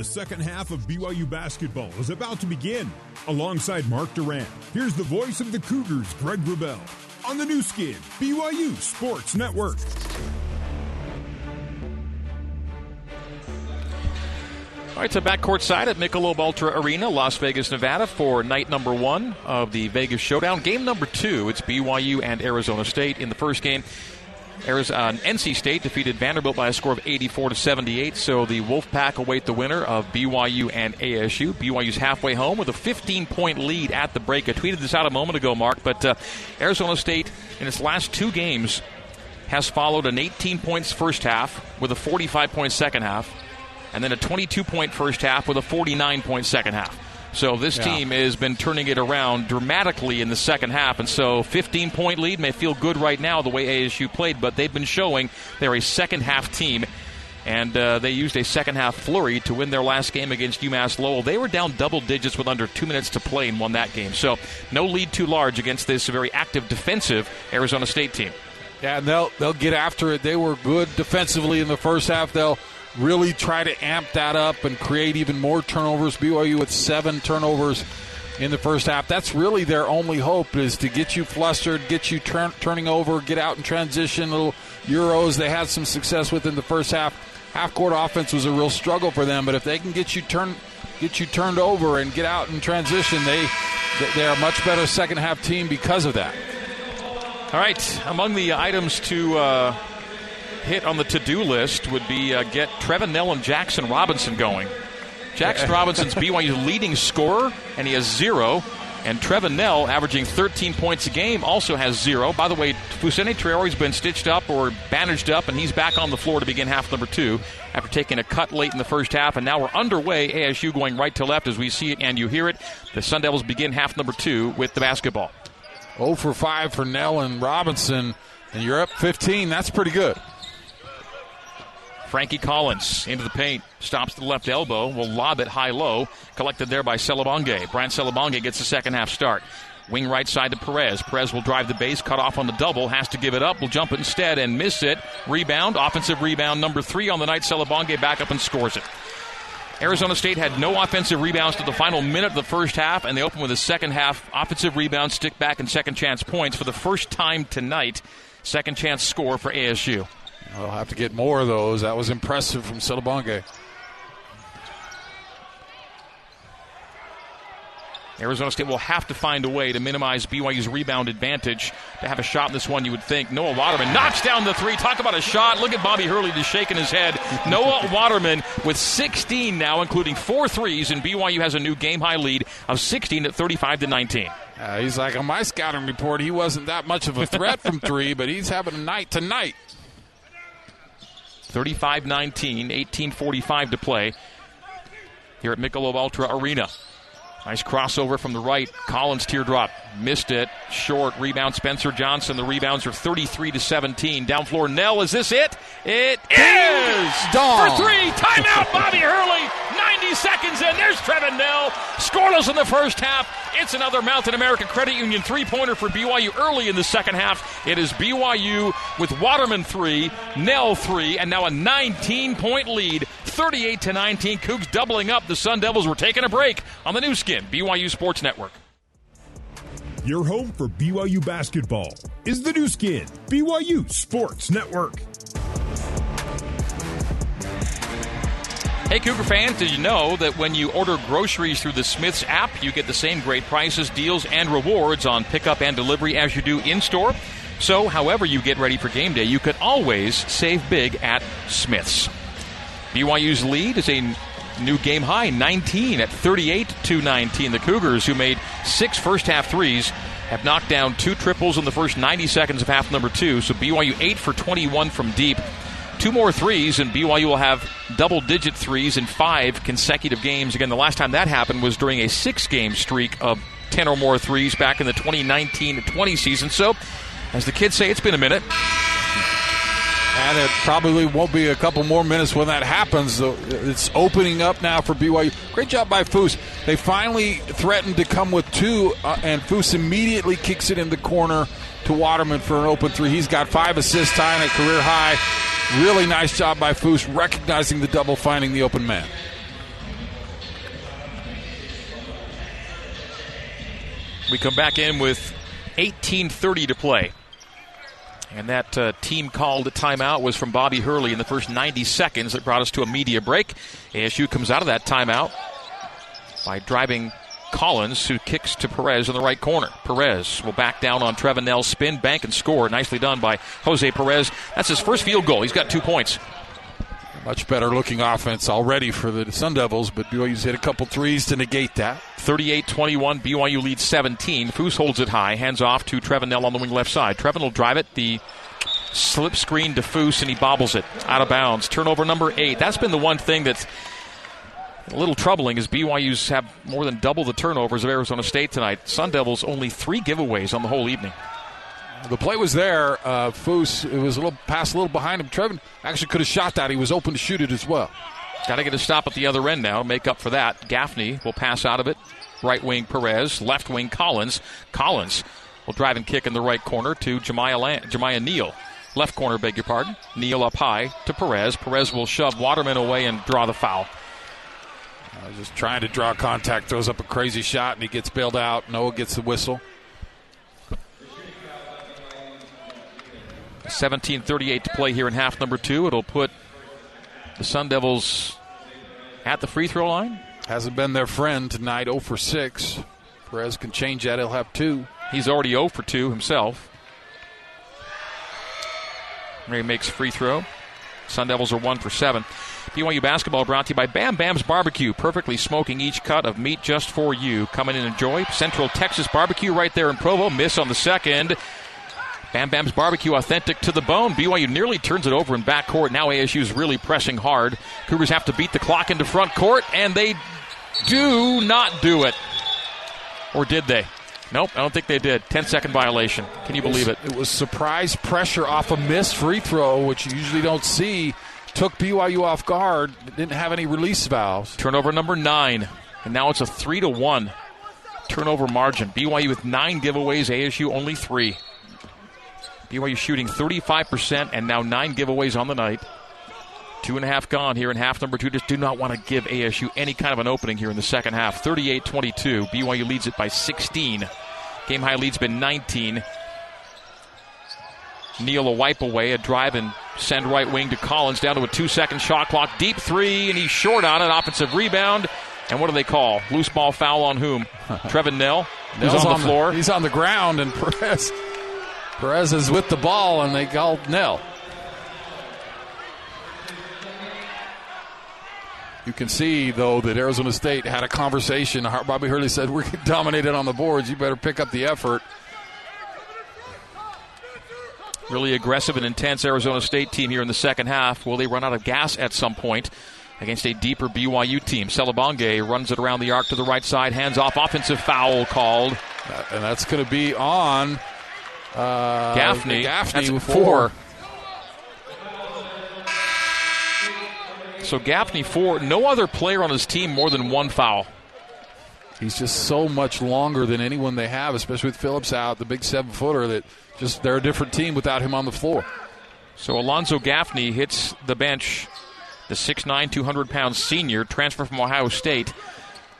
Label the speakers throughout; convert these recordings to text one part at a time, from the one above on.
Speaker 1: The second half of BYU basketball is about to begin. Alongside Mark Durrant, here's the voice of the Cougars, Greg Wrubell, on the new skin, BYU Sports Network.
Speaker 2: All right, so back courtside at Michelob Ultra Arena, Las Vegas, Nevada, for night number one of the Vegas Showdown. Game number two, it's BYU and Arizona State. In the first game, Arizona, uh, NC State defeated Vanderbilt by a score of 84 to 78. So the Wolfpack await the winner of BYU and ASU. BYU's halfway home with a 15 point lead at the break. I tweeted this out a moment ago, Mark, but uh, Arizona State in its last two games has followed an 18 points first half with a 45 point second half and then a 22 point first half with a 49 point second half. So this yeah. team has been turning it around dramatically in the second half, and so 15 point lead may feel good right now the way ASU played, but they've been showing they're a second half team. And uh, they used a second half flurry to win their last game against UMass Lowell. They were down double digits with under two minutes to play and won that game. So no lead too large against this very active defensive Arizona State team.
Speaker 3: Yeah, and they'll they'll get after it. They were good defensively in the first half. They'll really try to amp that up and create even more turnovers. BYU with seven turnovers in the first half. That's really their only hope is to get you flustered, get you turn, turning over, get out in transition, little euros. They had some success with in the first half. Half court offense was a real struggle for them, but if they can get you turn get you turned over and get out in transition, they they are a much better second half team because of that.
Speaker 2: All right, among the items to uh, hit on the to-do list would be uh, get Trevin Knell and Jackson Robinson going. Jackson Robinson's BYU's leading scorer, and he has zero. And Trevin Knell, averaging 13 points a game, also has zero. By the way, Fousseyni Traore's been stitched up or bandaged up, and he's back on the floor to begin half number two after taking a cut late in the first half. And now we're underway. ASU going right to left as we see it and you hear it. The Sun Devils begin half number two with the basketball.
Speaker 3: 0 for 5 for Knell and Robinson, and you're up 15. That's pretty good.
Speaker 2: Frankie Collins into the paint, stops the left elbow, will lob it high low, collected there by Selebangue. Bryant Selebangue gets the second half start. Wing right side to Perez. Perez will drive the base, cut off on the double, has to give it up, will jump instead and miss it. Rebound, offensive rebound number three on the night. Selebangue back up and scores it. Arizona State had no offensive rebounds to the final minute of the first half, and they open with a second half offensive rebound, stick back, and second chance points for the first time tonight. Second chance score for ASU.
Speaker 3: I'll have to get more of those. That was impressive from Selebangue.
Speaker 2: Arizona State will have to find a way to minimize BYU's rebound advantage to have a shot in this one, you would think. Noah Waterman knocks down the three. Talk about a shot. Look at Bobby Hurley just shaking his head. Noah Waterman with 16 now, including four threes, and BYU has a new game high lead of 16 at 35 to 19.
Speaker 3: Uh, he's like, on my scouting report, he wasn't that much of a threat from three, but he's having a night tonight.
Speaker 2: 35 19, 18.45 to play here at Michelob Ultra Arena. Nice crossover from the right. Collins teardrop. Missed it. Short. Rebound Spencer Johnson. The rebounds are 33 to 17. Down floor. Knell. is this it? It is!
Speaker 3: Dong.
Speaker 2: For three. Timeout, Bobby Hurley. 90 seconds in. There's Trevin Knell. Scoreless in the first half. It's another Mountain America Credit Union three pointer for BYU early in the second half. It is BYU with Waterman three, Knell three, and now a 19 point lead. 38 to 19. Cougs doubling up. The Sun Devils were taking a break on the new skin, BYU Sports Network.
Speaker 1: Your home for BYU basketball is the new skin, BYU Sports Network.
Speaker 2: Hey, Cougar fans, did you know that when you order groceries through the Smith's app, you get the same great prices, deals, and rewards on pickup and delivery as you do in store? So, however you get ready for game day, you can always save big at Smith's. BYU's lead is a new game high, 19 at 38 to 19. The Cougars, who made six first half threes, have knocked down two triples in the first 90 seconds of half number two. So BYU 8 for 21 from deep. Two more threes, and BYU will have double digit threes in five consecutive games. Again, the last time that happened was during a six game streak of 10 or more threes back in the 2019 20 season. So, as the kids say, it's been a minute.
Speaker 3: And it probably won't be a couple more minutes when that happens. It's opening up now for BYU. Great job by Foose. They finally threatened to come with two, uh, and Foose immediately kicks it in the corner to Waterman for an open three. He's got five assists, tying a career high. Really nice job by Foose recognizing the double, finding the open man.
Speaker 2: We come back in with 18:30 to play. And that uh, team called timeout was from Bobby Hurley in the first 90 seconds that brought us to a media break. ASU comes out of that timeout by driving Collins, who kicks to Perez in the right corner. Perez will back down on Trevin Knell, spin, bank, and score. Nicely done by Jose Perez. That's his first field goal. He's got two points.
Speaker 3: Much better looking offense already for the Sun Devils, but BYU's hit a couple threes to negate that.
Speaker 2: 38 21, BYU leads 17. Foose holds it high, hands off to Trevin Knell on the wing left side. Trevin will drive it, the slip screen to Foose, and he bobbles it out of bounds. Turnover number eight. That's been the one thing that's a little troubling is BYU's have more than double the turnovers of Arizona State tonight. Sun Devils only three giveaways on the whole evening.
Speaker 3: The play was there. Uh, Foose, it was a little pass a little behind him. Trevin actually could have shot that. He was open to shoot it as well.
Speaker 2: Got to get a stop at the other end now. Make up for that. Gaffney will pass out of it. Right wing Perez, left wing Collins. Collins will drive and kick in the right corner to Jamiya, Land- Jamiya Neal. Left corner, beg your pardon. Neal up high to Perez. Perez will shove Waterman away and draw the foul.
Speaker 3: Uh, just trying to draw contact, throws up a crazy shot, and he gets bailed out. Noah gets the whistle.
Speaker 2: 17:38 to play here in half number two. It'll put the Sun Devils at the free throw line.
Speaker 3: Hasn't been their friend tonight. 0 for 6. Perez can change that. He'll have two.
Speaker 2: He's already 0 for 2 himself. Ray makes free throw. Sun Devils are 1 for 7. BYU basketball brought to you by Bam Bam's Barbecue, perfectly smoking each cut of meat just for you. Come in and enjoy Central Texas Barbecue right there in Provo. Miss on the second. Bam Bam's Barbecue authentic to the bone. BYU nearly turns it over in backcourt. Now ASU is really pressing hard. Cougars have to beat the clock into front court, and they do not do it. Or did they? Nope, I don't think they did. 10 second violation. Can you believe it?
Speaker 3: It was surprise pressure off a missed free throw, which you usually don't see. Took BYU off guard. Didn't have any release valves.
Speaker 2: Turnover number nine. And now it's a 3 to 1 turnover margin. BYU with nine giveaways, ASU only three. BYU shooting 35% and now nine giveaways on the night. Two and a half gone here in half number two. Just do not want to give ASU any kind of an opening here in the second half. 38 22. BYU leads it by 16. Game high lead's been 19. Neal a wipe away, a drive and send right wing to Collins down to a two second shot clock. Deep three, and he's short on it. Offensive rebound. And what do they call? Loose ball foul on whom? Trevin Knell, who's on, on the floor.
Speaker 3: The, he's on the ground, and Perez, Perez is with the ball, and they called Knell. You can see, though, that Arizona State had a conversation. Bobby Hurley said, We're dominated on the boards. You better pick up the effort.
Speaker 2: Really aggressive and intense Arizona State team here in the second half. Will they run out of gas at some point against a deeper BYU team? Selebangue runs it around the arc to the right side, hands off, offensive foul called.
Speaker 3: And that's going to be on uh,
Speaker 2: Gaffney.
Speaker 3: Gaffney
Speaker 2: that's four. So Gaffney four. No other player on his team more than one foul.
Speaker 3: He's just so much longer than anyone they have, especially with Phillips out, the big seven footer. That just they're a different team without him on the floor.
Speaker 2: So Alonzo Gaffney hits the bench. The 6'9", 200 pound senior transfer from Ohio State.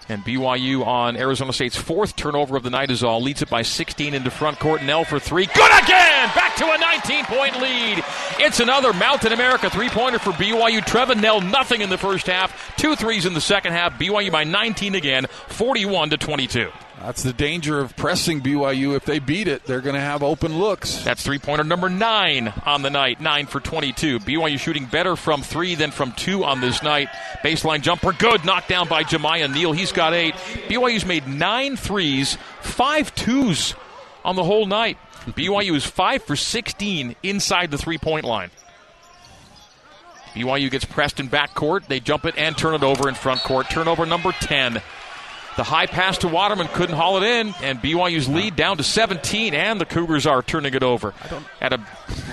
Speaker 2: And BYU on Arizona State's fourth turnover of the night is all. Leads it by 16 into front court. Knell for three. Good again! Back to a 19 point lead. It's another Mountain America three pointer for BYU. Trevin Knell, nothing in the first half. Two threes in the second half. BYU by 19 again, 41 to 22.
Speaker 3: That's the danger of pressing BYU. If they beat it, they're going to have open looks.
Speaker 2: That's three pointer number nine on the night, nine for 22. BYU shooting better from three than from two on this night. Baseline jumper, good. Knocked down by Jemiah Neal. He's got eight. BYU's made nine threes, five twos on the whole night. BYU is five for 16 inside the three point line. BYU gets pressed in backcourt. They jump it and turn it over in front court. Turnover number 10. The high pass to Waterman couldn't haul it in, and BYU's lead down to 17, and the Cougars are turning it over at a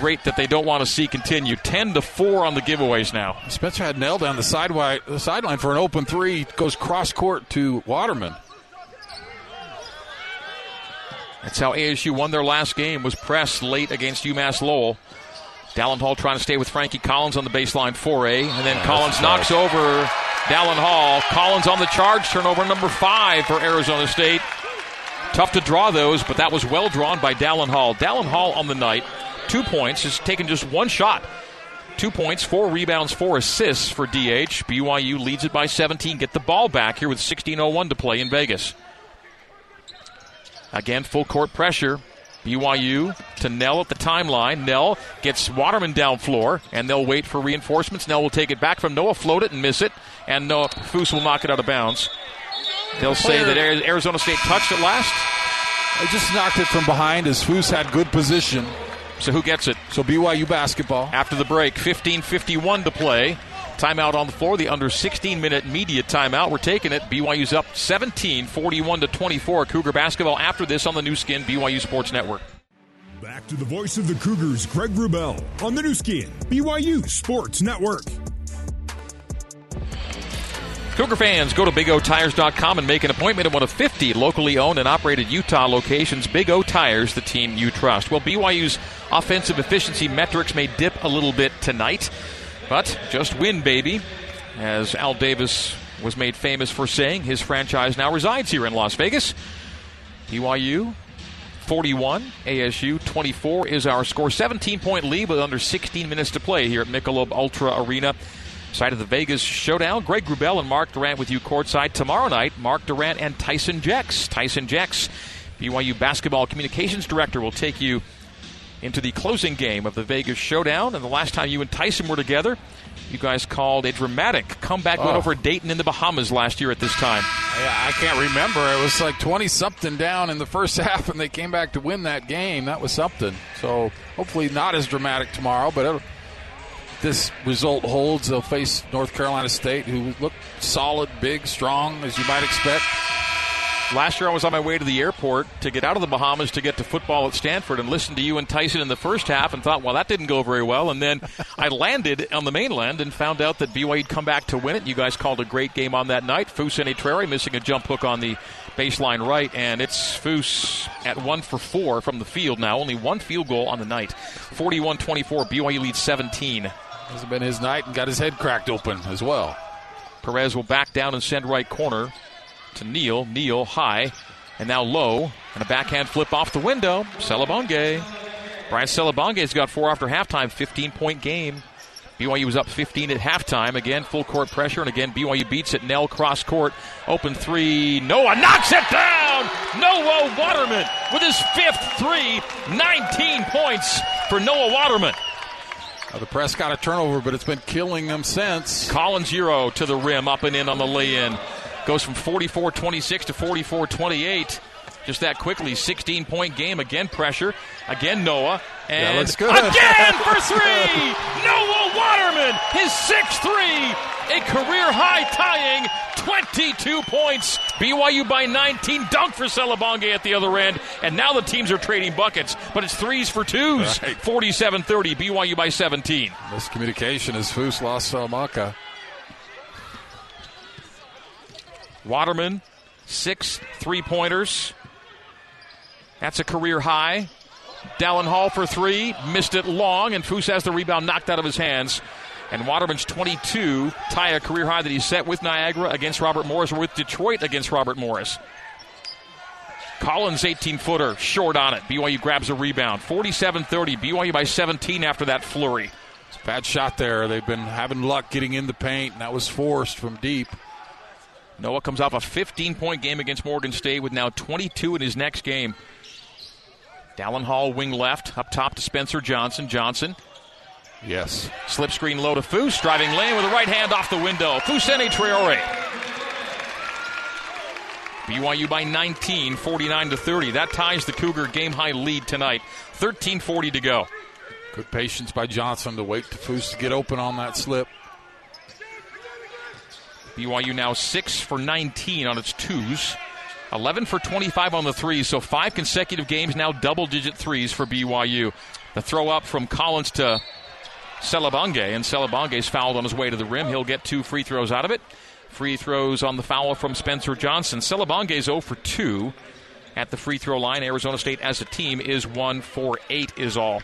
Speaker 2: rate that they don't want to see continue. 10 to 4 on the giveaways now.
Speaker 3: Spencer had nailed down the, sideway, the sideline for an open three, goes cross court to Waterman.
Speaker 2: That's how ASU won their last game, was pressed late against UMass Lowell. Dallin Hall trying to stay with Frankie Collins on the baseline 4A, and then yeah, Collins knocks over Dallin Hall. Collins on the charge, turnover number five for Arizona State. Tough to draw those, but that was well drawn by Dallin Hall. Dallin Hall on the night, two points, has taken just one shot. Two points, four rebounds, four assists for DH. BYU leads it by 17. Get the ball back here with 16.01 to play in Vegas. Again, full court pressure. BYU to Knell at the timeline. Knell gets Waterman down floor, and they'll wait for reinforcements. Knell will take it back from Noah, float it and miss it, and Noah Foose will knock it out of bounds. They'll say that Arizona State touched it last.
Speaker 3: They just knocked it from behind as Foose had good position.
Speaker 2: So who gets it?
Speaker 3: So BYU basketball.
Speaker 2: After the break, 15:51 to play. Timeout on the floor, the under 16 minute media timeout. We're taking it. BYU's up 17, 41 to 24. Cougar basketball after this on the new Skin BYU Sports Network.
Speaker 1: Back to the voice of the Cougars, Greg Wrubell, on the new Skin BYU Sports Network.
Speaker 2: Cougar fans, go to BigOTires.com and make an appointment at one of 50 locally owned and operated Utah locations. Big O Tires, the team you trust. Well, BYU's offensive efficiency metrics may dip a little bit tonight. But just win, baby. As Al Davis was made famous for saying, his franchise now resides here in Las Vegas. BYU 41, ASU 24 is our score. 17 point lead with under 16 minutes to play here at Michelob Ultra Arena. Side of the Vegas Showdown. Greg Wrubell and Mark Durrant with you courtside tomorrow night. Mark Durrant and Tyson Jex. Tyson Jex, BYU basketball communications director, will take you into the closing game of the Vegas Showdown. And the last time you and Tyson were together, you guys called a dramatic comeback oh. win over Dayton in the Bahamas last year at this time.
Speaker 3: Yeah, I can't remember. It was like 20 something down in the first half, and they came back to win that game. That was something. So hopefully not as dramatic tomorrow, but this result holds. They'll face North Carolina State, who look solid, big, strong, as you might expect.
Speaker 2: Last year, I was on my way to the airport to get out of the Bahamas to get to football at Stanford and listened to you and Tyson in the first half and thought, well, that didn't go very well. And then I landed on the mainland and found out that BYU would come back to win it. You guys called a great game on that night. Foose Traore missing a jump hook on the baseline right, and it's Foose at one for four from the field now. Only one field goal on the night. 41 24, BYU leads 17.
Speaker 3: This has been his night and got his head cracked open as well.
Speaker 2: Perez will back down and send right corner to Neal. Neal high and now low. And a backhand flip off the window. Selebangue. Bryant Selebangue's got four after halftime, 15 point game. BYU was up 15 at halftime. Again, full court pressure, and again, BYU beats it. Knell cross court, open three. Noah knocks it down. Noah Waterman with his fifth three. 19 points for Noah Waterman.
Speaker 3: the press got a turnover, but it's been killing them since.
Speaker 2: Collins Euro to the rim, up and in on the lay in. Goes from 44 26 to 44 28. Just that quickly. 16 point game. Again, pressure. Again, Noah. And
Speaker 3: yeah, looks good.
Speaker 2: again for three. Noah Waterman, his sixth three. A career high tying 22 points. BYU by 19. Dunk for Selebangue at the other end. And now the teams are trading buckets, but it's threes for twos. 47 30. BYU by 17.
Speaker 3: Miscommunication as Foose lost Salamanca.
Speaker 2: Waterman, six three pointers. That's a career high. Dallin Hall for three, missed it long, and Foose has the rebound knocked out of his hands. And Waterman's 22 tie a career high that he set with Niagara against Robert Morris or with Detroit against Robert Morris. Collins 18 footer, short on it. BYU grabs a rebound. 47 30. BYU by 17 after that flurry.
Speaker 3: Bad shot there. They've been having luck getting in the paint, and that was forced from deep.
Speaker 2: Noah comes off a 15 point game against Morgan State with now 22 in his next game. Dallin Hall, wing left, up top to Spencer Johnson. Johnson.
Speaker 3: Yes.
Speaker 2: Slip screen low to Foose, driving lane with a right hand off the window. Fousseyni Traore. BYU by 19, 49 to 30. That ties the Cougar game high lead tonight. 13:40 to go.
Speaker 3: Good patience by Johnson to wait for Foose to get open on that slip.
Speaker 2: BYU now 6 for 19 on its twos. 11 for 25 on the threes, so five consecutive games now double digit threes for BYU. The throw up from Collins to Selebangue, and Selebangue's fouled on his way to the rim. He'll get two free throws out of it. Free throws on the foul from Spencer Johnson. Selebangue's 0 for 2 at the free throw line. Arizona State as a team is 1 for 8 is all.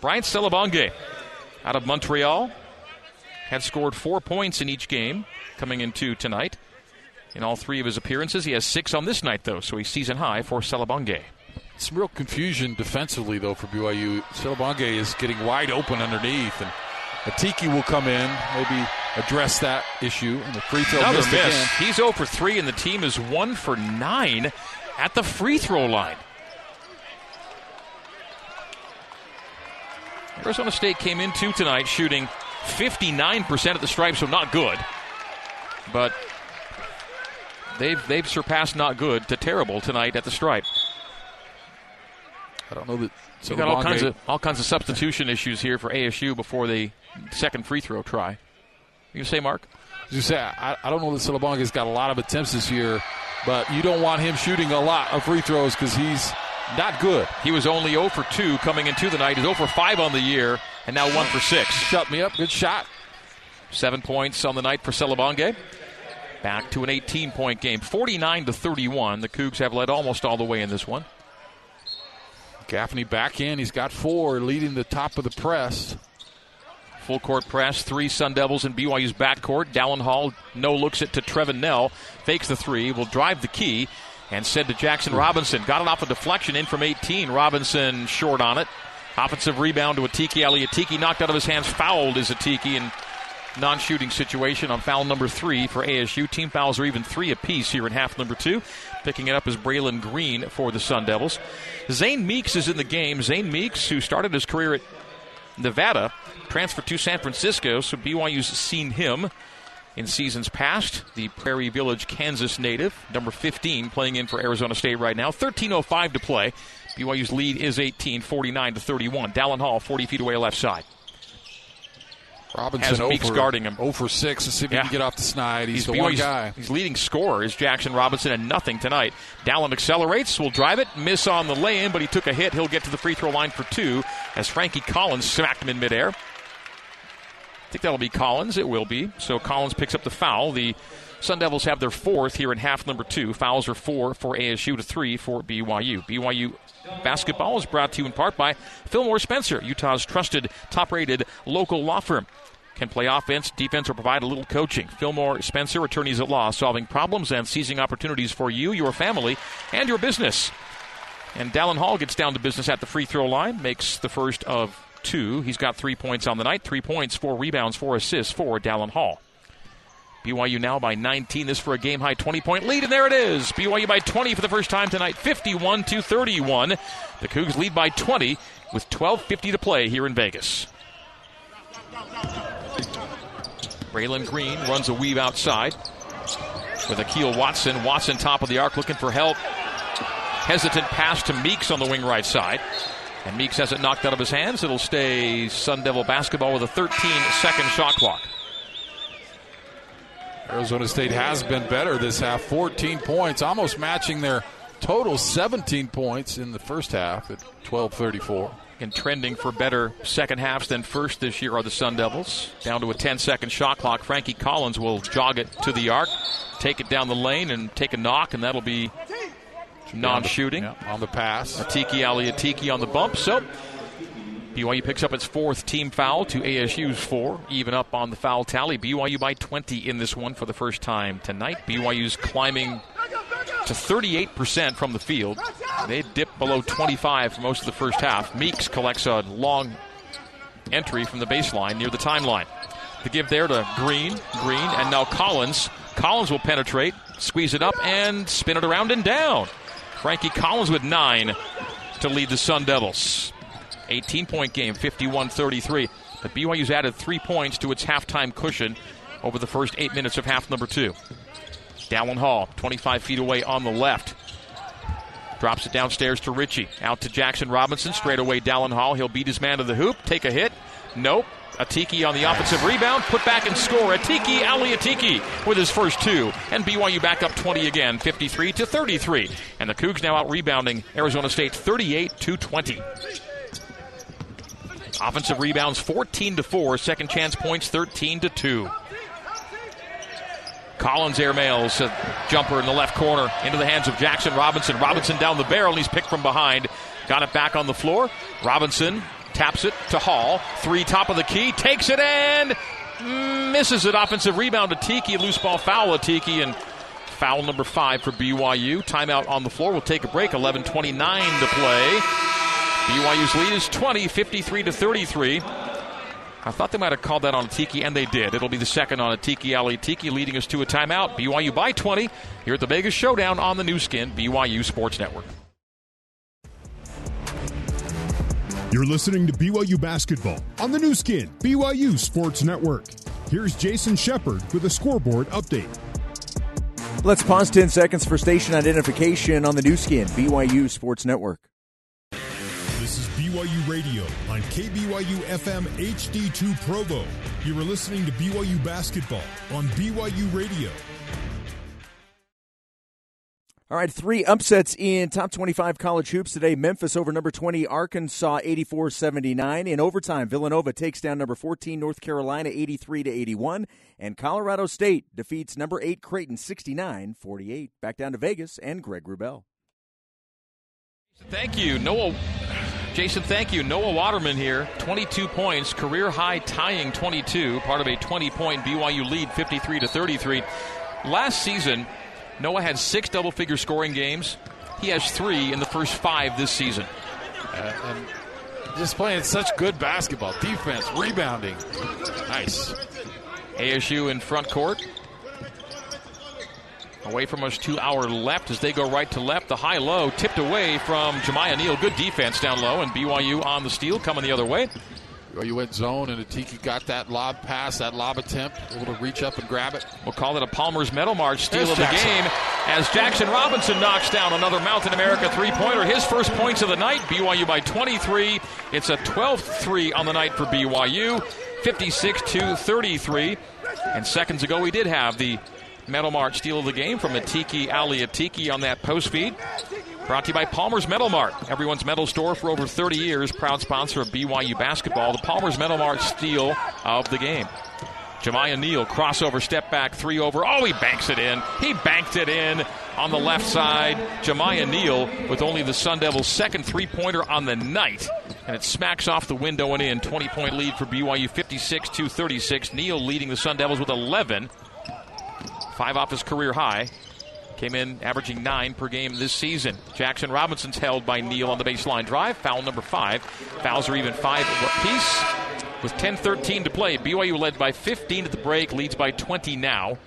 Speaker 2: Bryant Selebangue out of Montreal had scored four points in each game coming into tonight. in all three of his appearances. He has six on this night, though, so he's season high for Selebangue.
Speaker 3: Some real confusion defensively, though, for BYU. Selebangue is getting wide open underneath, and Atiki will come in, maybe address that issue, and the free throw
Speaker 2: Another
Speaker 3: missed
Speaker 2: miss.
Speaker 3: again.
Speaker 2: He's 0 for 3, and the team is 1 for 9 at the free throw line. Arizona State came in two tonight shooting 59% at the stripe, so not good. But they've they've surpassed not good to terrible tonight at the stripe.
Speaker 3: I don't know that.
Speaker 2: So got all kinds of all kinds of substitution issues here for ASU before the second free throw try. You say, Mark?
Speaker 3: As you say, I, I don't know that Selebangue's got a lot of attempts this year, but you don't want him shooting a lot of free throws because he's not good.
Speaker 2: He was only 0 for 2 coming into the night. He's 0 for 5 on the year, and now 1 for 6.
Speaker 3: Shut me up. Good shot.
Speaker 2: Seven points on the night for Selebangue. Back to an 18 point game. 49 to 31. The Cougs have led almost all the way in this one.
Speaker 3: Gaffney back in. He's got four, leading the top of the press.
Speaker 2: Full court press, three Sun Devils in BYU's backcourt. Dallin Hall no looks it to Trevin Knell. Fakes the three, will drive the key, and said to Jackson hmm. Robinson. Got it off a deflection in from 18. Robinson short on it. Offensive rebound to Atiki Ali. Atiki knocked out of his hands, fouled is Atiki in non shooting situation on foul number three for ASU. Team fouls are even three apiece here in half number two. Picking it up is Braelon Green for the Sun Devils. Zane Meeks is in the game. Zane Meeks, who started his career at Nevada, transferred to San Francisco, so BYU's seen him in seasons past. The Prairie Village, Kansas native, number 15, playing in for Arizona State right now. 13.05 to play. BYU's lead is 18, 49 to 31. Dallin Hall, 40 feet away left side.
Speaker 3: Robinson
Speaker 2: Has
Speaker 3: 0
Speaker 2: Meeks
Speaker 3: for,
Speaker 2: guarding him.
Speaker 3: 0 for 6. Let's see if he can get off the snide. He's, the
Speaker 2: BYU's
Speaker 3: one guy.
Speaker 2: He's leading scorer is Jackson Robinson, and nothing tonight. Dallin accelerates, will drive it, miss on the lay-in, but he took a hit. He'll get to the free throw line for two as Frankie Collins smacked him in midair. I think that'll be Collins. It will be. So Collins picks up the foul. The Sun Devils have their fourth here in half number two. Fouls are four for ASU to three for BYU. BYU basketball is brought to you in part by Fillmore Spencer, Utah's trusted, top-rated local law firm. Can play offense, defense, or provide a little coaching. Fillmore Spencer, attorneys at law, solving problems and seizing opportunities for you, your family, and your business. And Dallin Hall gets down to business at the free throw line, makes the first of two. He's got three points on the night, three points, four rebounds, four assists for Dallin Hall. BYU now by 19. This for a game high 20 point lead, and there it is. BYU by 20 for the first time tonight, 51 to 31. The Cougs lead by 20 with 12:50 to play here in Vegas. Braelon Green runs a weave outside with Akil Watson. Watson top of the arc looking for help. Hesitant pass to Meeks on the wing right side. And Meeks has it knocked out of his hands. It'll stay Sun Devil basketball with a 13 second shot clock.
Speaker 3: Arizona State has been better this half. 14 points, almost matching their total 17 points in the first half at 12:34.
Speaker 2: And trending for better second halves than first this year are the Sun Devils. Down to a 10 second shot clock. Frankie Collins will jog it to the arc, take it down the lane, and take a knock, and that'll be non shooting.
Speaker 3: Yeah, on the pass.
Speaker 2: Atiki Ali Atiki on the bump. So BYU picks up its fourth team foul to ASU's four, even up on the foul tally. BYU by 20 in this one for the first time tonight. BYU's climbing to 38% from the field. They dipped below 25 for most of the first half. Meeks collects a long entry from the baseline near the timeline. The give there to Green, Green, and now Collins. Collins will penetrate, squeeze it up, and spin it around and down. Frankie Collins with nine to lead the Sun Devils. 18 point game, 51 33. But BYU's added three points to its halftime cushion over the first eight minutes of half number two. Dallin Hall, 25 feet away on the left. Drops it downstairs to Richie. Out to Jackson Robinson. Straight away, Dallin Hall. He'll beat his man to the hoop. Take a hit. Nope. Atiki on the offensive rebound. Put back and score. Atiki, Ali Atiki with his first two. And BYU back up 20 again, 53 to 33. And the Cougs now out rebounding Arizona State 38 to 20. Offensive rebounds 14 to 4. Second chance points 13 to 2. Collins airmails a jumper in the left corner into the hands of Jackson Robinson. Robinson down the barrel, and he's picked from behind. Got it back on the floor. Robinson taps it to Hall. Three top of the key, takes it and misses it. Offensive rebound to Tiki. Loose ball foul to Tiki, and Foul number five for BYU. Timeout on the floor. We'll take a break. 11:29 to play. BYU's lead is 20, 53 to 33. I thought they might have called that on a Tiki, and they did. It'll be the second on Atiki Ali Atiki, leading us to a timeout. BYU by 20 here at the Vegas Showdown on the new Skin, BYU Sports Network.
Speaker 1: You're listening to BYU Basketball on the new Skin, BYU Sports Network. Here's Jason Shepard with a scoreboard update.
Speaker 4: Let's pause 10 seconds for station identification on the new Skin, BYU Sports Network.
Speaker 1: KBYU FM HD2 Provo. You are listening to BYU Basketball on BYU Radio.
Speaker 4: All right, three upsets in top 25 college hoops today. Memphis over number 20 Arkansas 84-79. In overtime, Villanova takes down number 14 North Carolina 83 to 81, and Colorado State defeats number 8 Creighton 69-48. Back down to Vegas and Greg Wrubell.
Speaker 2: Thank you, Noah. Jason, thank you. Noah Waterman here, 22 points, career high tying 22, part of a 20 point BYU lead, 53 to 33. Last season, Noah had six double figure scoring games. He has three in the first five this season.
Speaker 3: Uh, and just playing such good basketball, defense, rebounding. Nice.
Speaker 2: ASU in front court. Away from us to our left as they go right to left. The high low tipped away from Jamiya Neal. Good defense down low, and BYU on the steal coming the other way.
Speaker 3: You went zone, and Atiki got that lob pass, that lob attempt, able to reach up and grab it.
Speaker 2: We'll call it a Palmer's Metal Mart steal There's of the Jackson. game as Jackson Robinson knocks down another Mountain America three pointer. His first points of the night. BYU by 23. It's a 12th three on the night for BYU. 56 to 33. And seconds ago, we did have the Metal Mart steal of the game from Atiki Ali Atiki on that post feed. Brought to you by Palmer's Metal Mart, everyone's metal store for over 30 years, proud sponsor of BYU basketball. The Palmer's Metal Mart steal of the game. Jamiya Neal, crossover, step back, three over. Oh, he banks it in. He banked it in on the left side. Jamiya Neal with only the Sun Devils' second three pointer on the night. And it smacks off the window and in. 20 point lead for BYU, 56 to 36. Neal leading the Sun Devils with 11. Five off his career high. Came in averaging nine per game this season. Jackson Robinson's held by Neal on the baseline drive. Foul number five. Fouls are even five apiece. With 10-13 to play, BYU led by 15 at the break, leads by 20 now.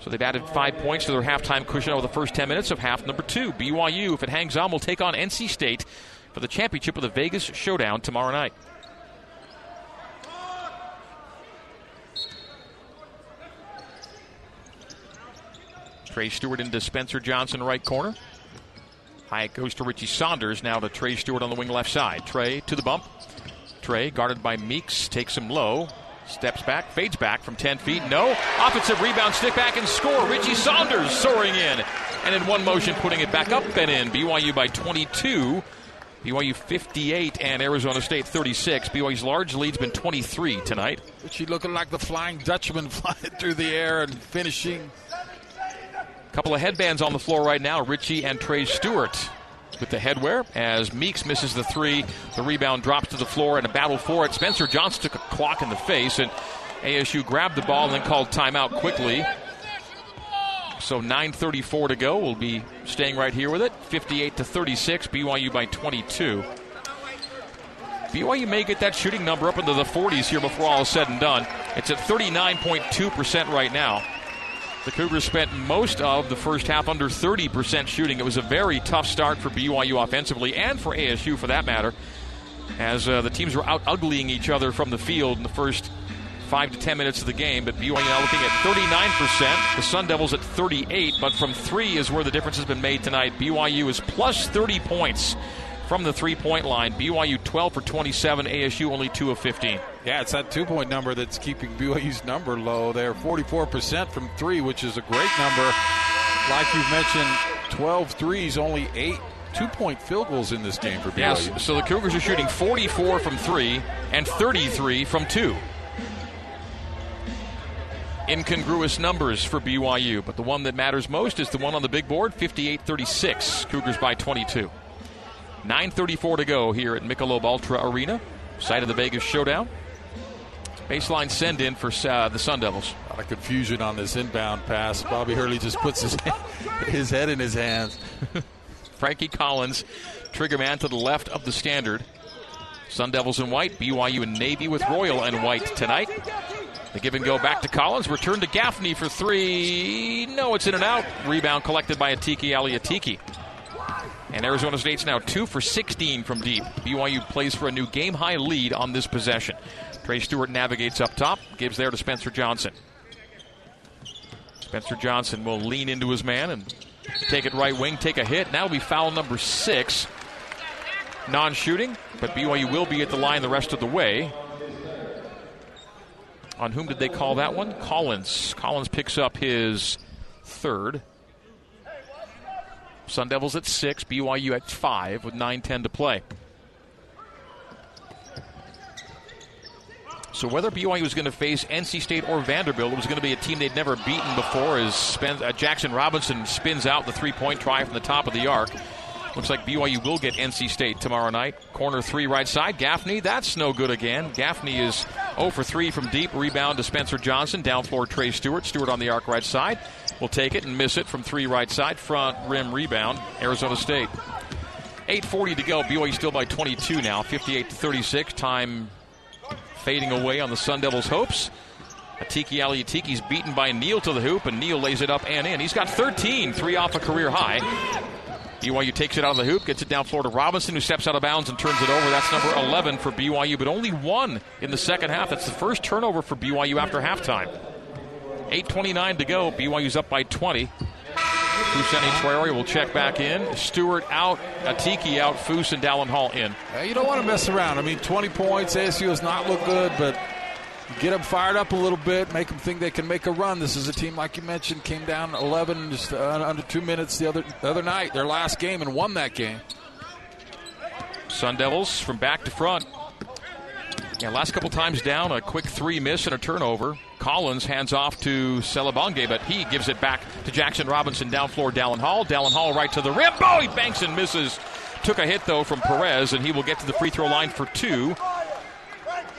Speaker 2: So they've added five points to their halftime cushion over the first 10 minutes of half number two. BYU, if it hangs on, will take on NC State for the championship of the Vegas Showdown tomorrow night. Trey Stewart into Spencer Johnson, right corner. High goes to Richie Saunders. Now to Trey Stewart on the wing left side. Trey to the bump. Trey guarded by Meeks takes him low. Steps back, fades back from 10 feet. No. Offensive rebound, stick back and score. Richie Saunders soaring in. And in one motion, putting it back up and in. BYU by 22. BYU 58 and Arizona State 36. BYU's large lead's been 23 tonight.
Speaker 3: Richie looking like the Flying Dutchman flying through the air and finishing
Speaker 2: Couple of headbands on the floor right now. Richie and Trey Stewart with the headwear as Meeks misses the three. The rebound drops to the floor and a battle for it. Spencer Johnson took a clock in the face and ASU grabbed the ball and then called timeout quickly. So 9:34 to go. We'll be staying right here with it. 58 to 36. BYU by 22. BYU may get that shooting number up into the 40s here before all is said and done. It's at 39.2% right now. The Cougars spent most of the first half under 30% shooting. It was a very tough start for BYU offensively and for ASU for that matter, as uh, the teams were out uglying each other from the field in the first five to ten minutes of the game. But BYU now looking at 39%. The Sun Devils at 38, but from three is where the difference has been made tonight. BYU is plus 30 points from the three point line. BYU 12 for 27, ASU only 2 of 15.
Speaker 3: Yeah, it's that two point number that's keeping BYU's number low. They're 44% from three, which is a great number. Like you've mentioned, 12 threes, only eight two point field goals in this game for BYU.
Speaker 2: Yes, so the Cougars are shooting 44 from three and 33 from two. Incongruous numbers for BYU, but the one that matters most is the one on the big board 58 36. Cougars by 22. 9.34 to go here at Michelob Ultra Arena, site of the Vegas Showdown. Baseline send in for uh, the Sun Devils.
Speaker 3: A lot of confusion on this inbound pass. Bobby Hurley just puts his, his head in his hands.
Speaker 2: Frankie Collins, trigger man to the left of the standard. Sun Devils in white, BYU and Navy with Royal and white tonight. The give and go back to Collins. Return to Gaffney for three. No, it's in and out. Rebound collected by Atiki Atiki. And Arizona State's now 2 for 16 from deep. BYU plays for a new game high lead on this possession. Trey Stewart navigates up top, gives there to Spencer Johnson. Spencer Johnson will lean into his man and take it right wing, take a hit. That'll be foul number six. Non shooting, but BYU will be at the line the rest of the way. On whom did they call that one? Collins. Collins picks up his third. Sun Devils at six, BYU at five with 9 10 to play. So whether BYU was going to face NC State or Vanderbilt, it was going to be a team they'd never beaten before. As uh, Jackson Robinson spins out the three-point try from the top of the arc. Looks like BYU will get NC State tomorrow night. Corner three right side. Gaffney, that's no good again. Gaffney is 0 for 3 from deep. Rebound to Spencer Johnson. Down floor Trey Stewart. Stewart on the arc right side. Will take it and miss it from three right side. Front rim rebound. Arizona State. 8.40 to go. BYU still by 22 now. 58 to 36. Time fading away on the Sun Devils' hopes. Atiki Ali Atiki's beaten by Neal to the hoop, and Neal lays it up and in. He's got 13, three off a career high. BYU takes it out of the hoop, gets it down floor to Robinson, who steps out of bounds and turns it over. That's number 11 for BYU, but only one in the second half. That's the first turnover for BYU after halftime. 8.29 to go. BYU's up by 20. Fousseyni Traore will check back in. Stewart out, Atiki out, Foose and Dallin Hall in.
Speaker 3: you don't want to mess around. I mean, 20 points, ASU has not looked good, but get them fired up a little bit, make them think they can make a run. This is a team, like you mentioned, came down 11 just uh, under two minutes the other the other night, their last game, and won that game.
Speaker 2: Sun Devils from back to front. Yeah, last couple times down, a quick three miss and a turnover. Collins hands off to Selebangue, but he gives it back to Jackson Robinson down floor. Dallin Hall. Dallin Hall right to the rim. Oh, he banks and misses. Took a hit though from Perez, and he will get to the free throw line for two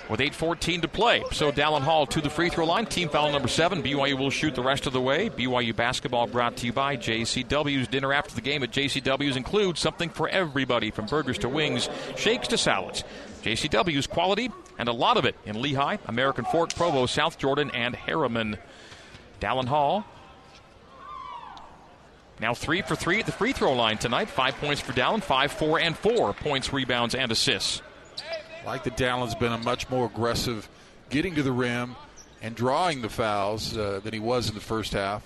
Speaker 2: with 8.14 to play. So Dallin Hall to the free throw line. Team foul number seven. BYU will shoot the rest of the way. BYU basketball brought to you by JCW's. Dinner after the game at JCW's includes something for everybody from burgers to wings, shakes to salads. JCW's quality and a lot of it in Lehi, American Fork, Provo, South Jordan, and Herriman. Dallin Hall now three for three at the free throw line tonight. Five points for Dallin, five, four, and four points, rebounds, and assists.
Speaker 3: Like the Dallin's been a much more aggressive getting to the rim and drawing the fouls uh, than he was in the first half.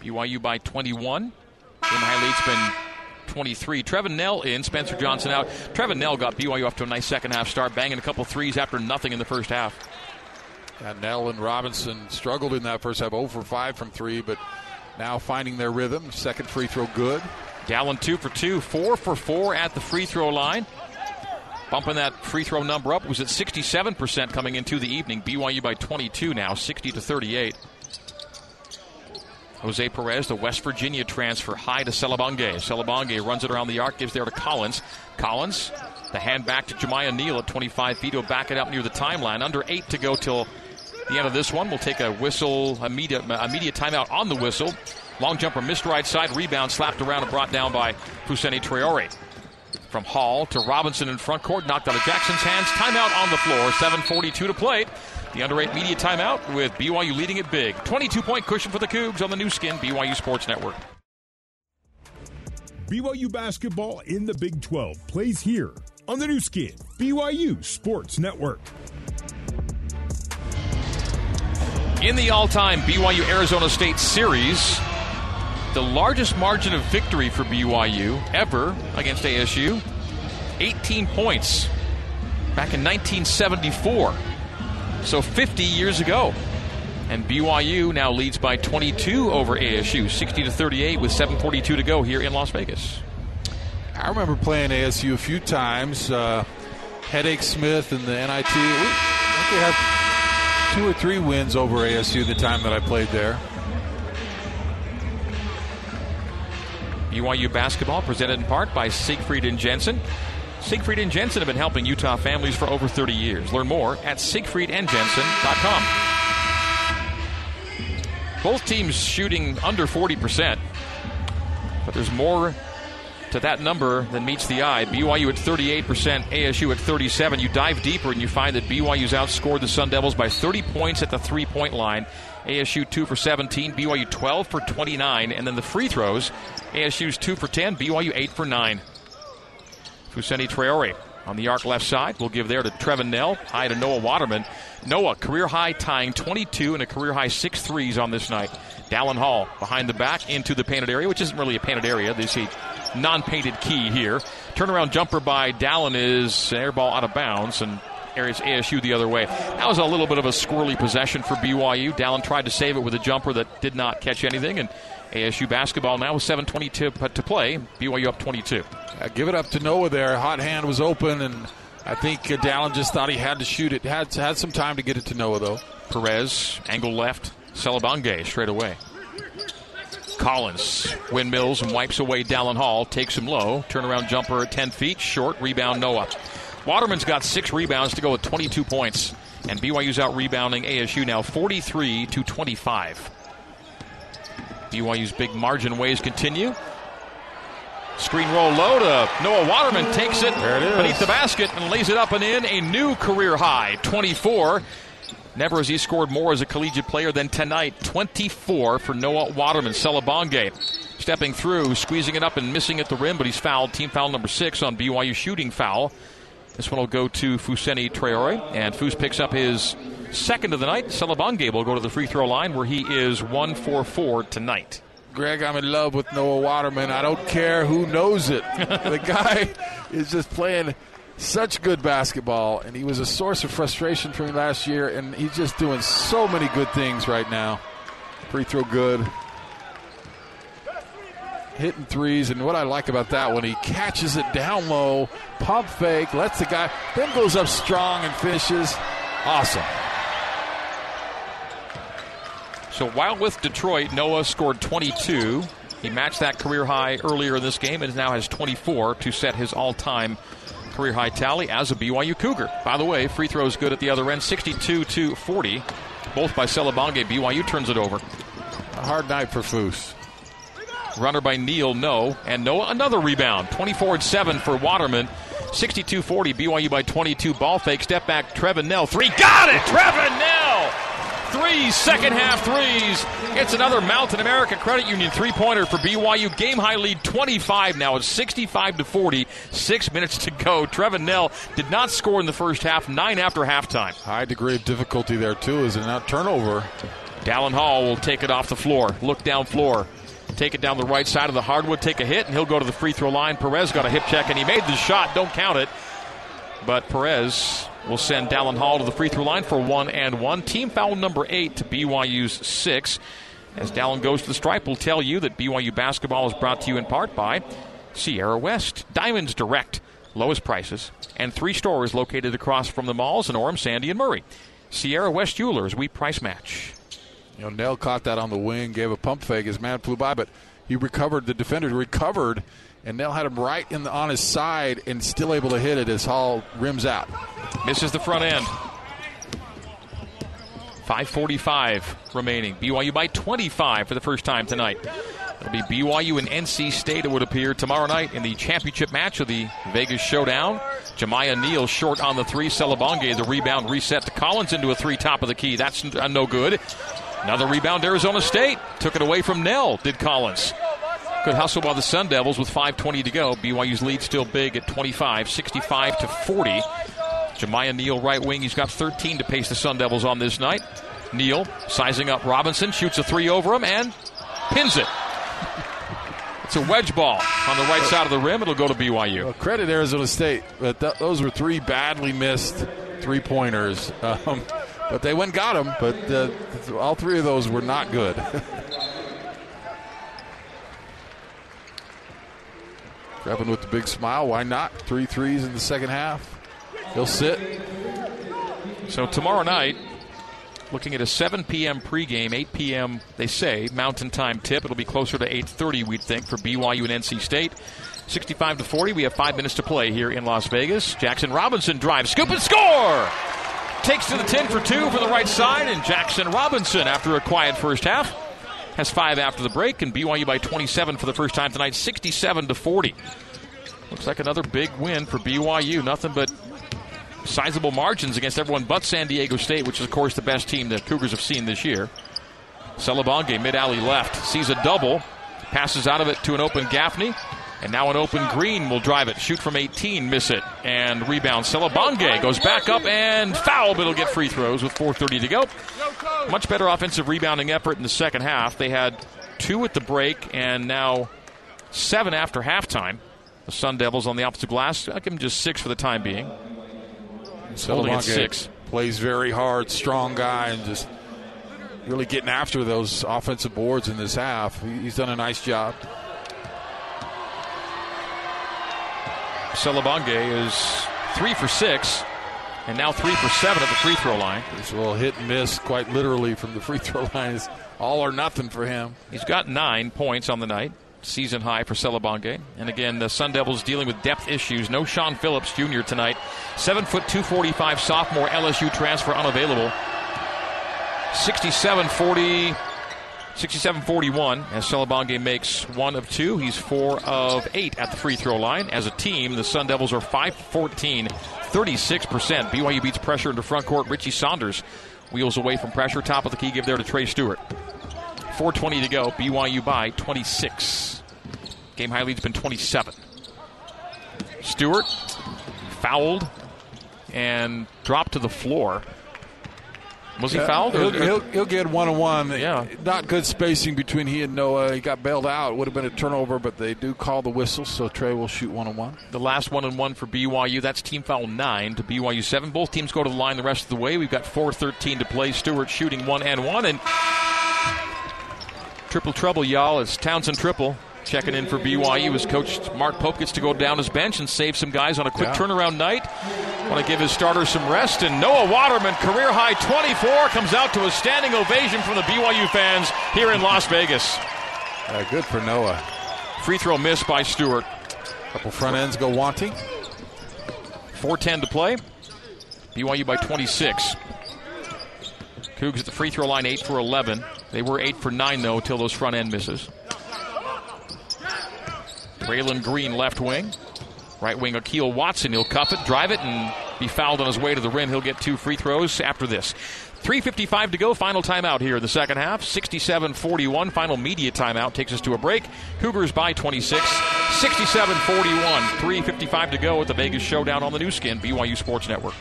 Speaker 2: BYU by 21. Game high lead's been 23. Trevin Knell in, Spencer Johnson out. Trevin Knell got BYU off to a nice second half start, banging a couple threes after nothing in the first half.
Speaker 3: Yeah, Knell and Robinson struggled in that first half, 0 for 5 from 3, but now finding their rhythm. Second free throw good.
Speaker 2: Dallin 2 for 2, 4 for 4 at the free throw line. Bumping that free throw number up was at 67% coming into the evening. BYU by 22 now, 60 to 38. Jose Perez, the West Virginia transfer, high to Selebangue. Selebangue runs it around the arc, gives there to Collins. Collins, the hand back to Jamiya Neal at 25 feet. He'll back it up near the timeline. Under eight to go till the end of this one. We'll take a whistle, immediate, immediate timeout on the whistle. Long jumper missed right side, rebound slapped around and brought down by Fousseyni Traore. From Hall to Robinson in front court, knocked out of Jackson's hands. Timeout on the floor, 7.42 to play. The under 8 media timeout with BYU leading it big. 22 point cushion for the Cougs on the new Skin, BYU Sports Network.
Speaker 1: BYU basketball in the Big 12 plays here on the new Skin, BYU Sports Network.
Speaker 2: In the all time BYU Arizona State series, the largest margin of victory for BYU ever against ASU 18 points back in 1974. So 50 years ago. And BYU now leads by 22 over ASU, 60 to 38 with 7:42 to go here in Las Vegas.
Speaker 3: I remember playing ASU a few times. Uh, Headache Smith and the NIT. I think we had two or three wins over ASU the time that I played there.
Speaker 2: BYU basketball presented in part by Siegfried and Jensen. Siegfried and Jensen have been helping Utah families for over 30 years. Learn more at siegfriedandjensen.com. Both teams shooting under 40%, but there's more to that number than meets the eye. BYU at 38%, ASU at 37. You dive deeper and you find that BYU's outscored the Sun Devils by 30 points at the three-point line. ASU 2 for 17, BYU 12 for 29, and then the free throws, ASU's 2 for 10, BYU 8 for 9. Fousseyni Traore on the arc left side. We'll give there to Trevin Knell. high to Noah Waterman. Noah, career high tying 22 and a career high six threes on this night. Dallin Hall behind the back into the painted area, which isn't really a painted area. This is non painted key here. Turnaround jumper by Dallin is air ball out of bounds and areas ASU the other way. That was a little bit of a squirrely possession for BYU. Dallin tried to save it with a jumper that did not catch anything, and ASU basketball now with 7:20 to, to play. BYU up 22.
Speaker 3: Uh, give it up to Noah there. Hot hand was open, and I think uh, Dallin just thought he had to shoot it. Had had some time to get it to Noah though.
Speaker 2: Perez angle left. Selebangue straight away. Collins windmills and wipes away Dallin Hall. Takes him low. Turnaround jumper at 10 feet. Short rebound Noah. Waterman's got six rebounds to go with 22 points. And BYU's out rebounding ASU now 43 to 25. BYU's big margin ways continue. Screen roll low to Noah Waterman takes it,
Speaker 3: There it is.
Speaker 2: beneath the basket and lays it up and in. A new career high, 24. Never has he scored more as a collegiate player than tonight. 24 for Noah Waterman. Selebangue stepping through, squeezing it up and missing at the rim, but he's fouled. Team foul number six on BYU shooting foul. This one will go to Fousseyni Traore, and Fous picks up his second of the night. Selebangue will go to the free throw line where he is 1 for 4 tonight.
Speaker 3: Greg, I'm in love with Noah Waterman. I don't care who knows it. the guy is just playing such good basketball, and he was a source of frustration for me last year, and he's just doing so many good things right now. Free throw good. Hitting threes, and what I like about that one, he catches it down low, pump fake, lets the guy, then goes up strong and finishes. Awesome.
Speaker 2: So while with Detroit, Noah scored 22. He matched that career high earlier in this game and now has 24 to set his all time career high tally as a BYU Cougar. By the way, free throws good at the other end, 62 to 40. Both by Selebangue. BYU turns it over.
Speaker 3: A hard night for Fous.
Speaker 2: Runner by Neal, no. And Noah, another rebound. 24 and 7 for Waterman. 62 40. BYU by 22. Ball fake. Step back. Trevin Knell. Three. Got it! Trevin Knell! Three second half threes. It's another Mountain America Credit Union three pointer for BYU. Game high lead 25 now. It's 65 to 40. Six minutes to go. Trevin Knell did not score in the first half. Nine after halftime.
Speaker 3: High degree of difficulty there, too, is a now turnover.
Speaker 2: Dallin Hall will take it off the floor. Look down floor. Take it down the right side of the hardwood, take a hit, and he'll go to the free throw line. Perez got a hip check, and he made the shot. Don't count it. But Perez will send Dallin Hall to the free throw line for one and one. Team foul number eight to BYU's six. As Dallin goes to the stripe, we'll tell you that BYU basketball is brought to you in part by Sierra West, Diamonds Direct, lowest prices, and three stores located across from the malls in Orem, Sandy, and Murray. Sierra West Jewelers, we price match.
Speaker 3: You know, Knell caught that on the wing, gave a pump fake. His man flew by, but he recovered. The defender recovered, and Knell had him right in the, on his side and still able to hit it as Hall rims out.
Speaker 2: Misses the front end. 5.45 remaining. BYU by 25 for the first time tonight. It'll be BYU and NC State, it would appear, tomorrow night in the championship match of the Vegas Showdown. Jamiya Neal short on the three. Selebangue, the rebound reset to Collins into a three top of the key. That's uh, no good. Another rebound, Arizona State. Took it away from Knell, did Collins. Good hustle by the Sun Devils with 5.20 to go. BYU's lead still big at 25, 65 to 40. Jamiya Neal, right wing. He's got 13 to pace the Sun Devils on this night. Neal sizing up Robinson, shoots a three over him, and pins it. It's a wedge ball on the right side of the rim. It'll go to BYU.
Speaker 3: Well, credit Arizona State, but th- those were three badly missed three pointers. Um, but they went got them, but uh, all three of those were not good. Grabbing with the big smile. Why not? Three threes in the second half. He'll sit.
Speaker 2: So tomorrow night, looking at a 7 p.m. pregame, 8 p.m. they say Mountain Time tip. It'll be closer to 8:30, we'd think, for BYU and NC State. 65 to 40. We have five minutes to play here in Las Vegas. Jackson Robinson drives, scoop and score. Takes to the 10 for two for the right side, and Jackson Robinson, after a quiet first half, has five after the break, and BYU by 27 for the first time tonight, 67 to 40. Looks like another big win for BYU. Nothing but sizable margins against everyone but San Diego State, which is, of course, the best team the Cougars have seen this year. Selebangue, mid alley left, sees a double, passes out of it to an open Gaffney, and now an open Green will drive it, shoot from 18, miss it, and rebound. Selebangue goes back up and foul, but it'll get free throws with 4.30 to go. Much better offensive rebounding effort in the second half. They had two at the break and now seven after halftime. The Sun Devils on the opposite glass. I give them just six for the time being. Holding at six.
Speaker 3: Plays very hard, strong guy, and just really getting after those offensive boards in this half. He's done a nice job.
Speaker 2: Selebangue is three for six, and now three for seven at the free throw line.
Speaker 3: It's a little hit and miss, quite literally, from the free throw line. It's all or nothing for him.
Speaker 2: He's got nine points on the night, season high for Selebangue. And again, the Sun Devils dealing with depth issues. No Sean Phillips Jr. tonight. Seven foot two forty five sophomore LSU transfer unavailable. 67 40. 67-41 as Selebangue makes one of two. He's four of eight at the free throw line. As a team, the Sun Devils are 5-14, 36%. BYU beats pressure into front court. Richie Saunders wheels away from pressure. Top of the key give there to Trey Stewart. 4.20 to go. BYU by 26. Game high lead's been 27. Stewart fouled and dropped to the floor. Was he fouled?
Speaker 3: He'll, he'll, he'll get one on one.
Speaker 2: Yeah.
Speaker 3: Not good spacing between he and Noah. He got bailed out. Would have been a turnover, but they do call the whistle, so Trey will shoot one on one.
Speaker 2: The last one and one for BYU. That's team foul nine to BYU seven. Both teams go to the line the rest of the way. We've got 4:13 to play. Stewart shooting one and one, and triple trouble, y'all. It's Townsend Tripple checking in for BYU as Coach Mark Pope gets to go down his bench and save some guys on a quick
Speaker 3: Yeah.
Speaker 2: turnaround night. Want to give his starters some rest. And Noah Waterman, career high 24, comes out to a standing ovation from the BYU fans here in Las Vegas.
Speaker 3: Uh, good for Noah.
Speaker 2: Free throw missed by Stewart.
Speaker 3: Couple front ends go wanting.
Speaker 2: 4.10 to play. BYU by 26. Cougs at the free throw line, 8 for 11. They were 8 for 9, though, until those front end misses. Braelon Green, left wing. Right wing, Akeel Watson. He'll cuff it, drive it, and be fouled on his way to the rim. He'll get two free throws after this. 3.55 to go. Final timeout here in the second half. 67 41. Final media timeout takes us to a break. Cougars by 26. 67 41. 3.55 to go at the Vegas Showdown on the Nu Skin, BYU Sports Network.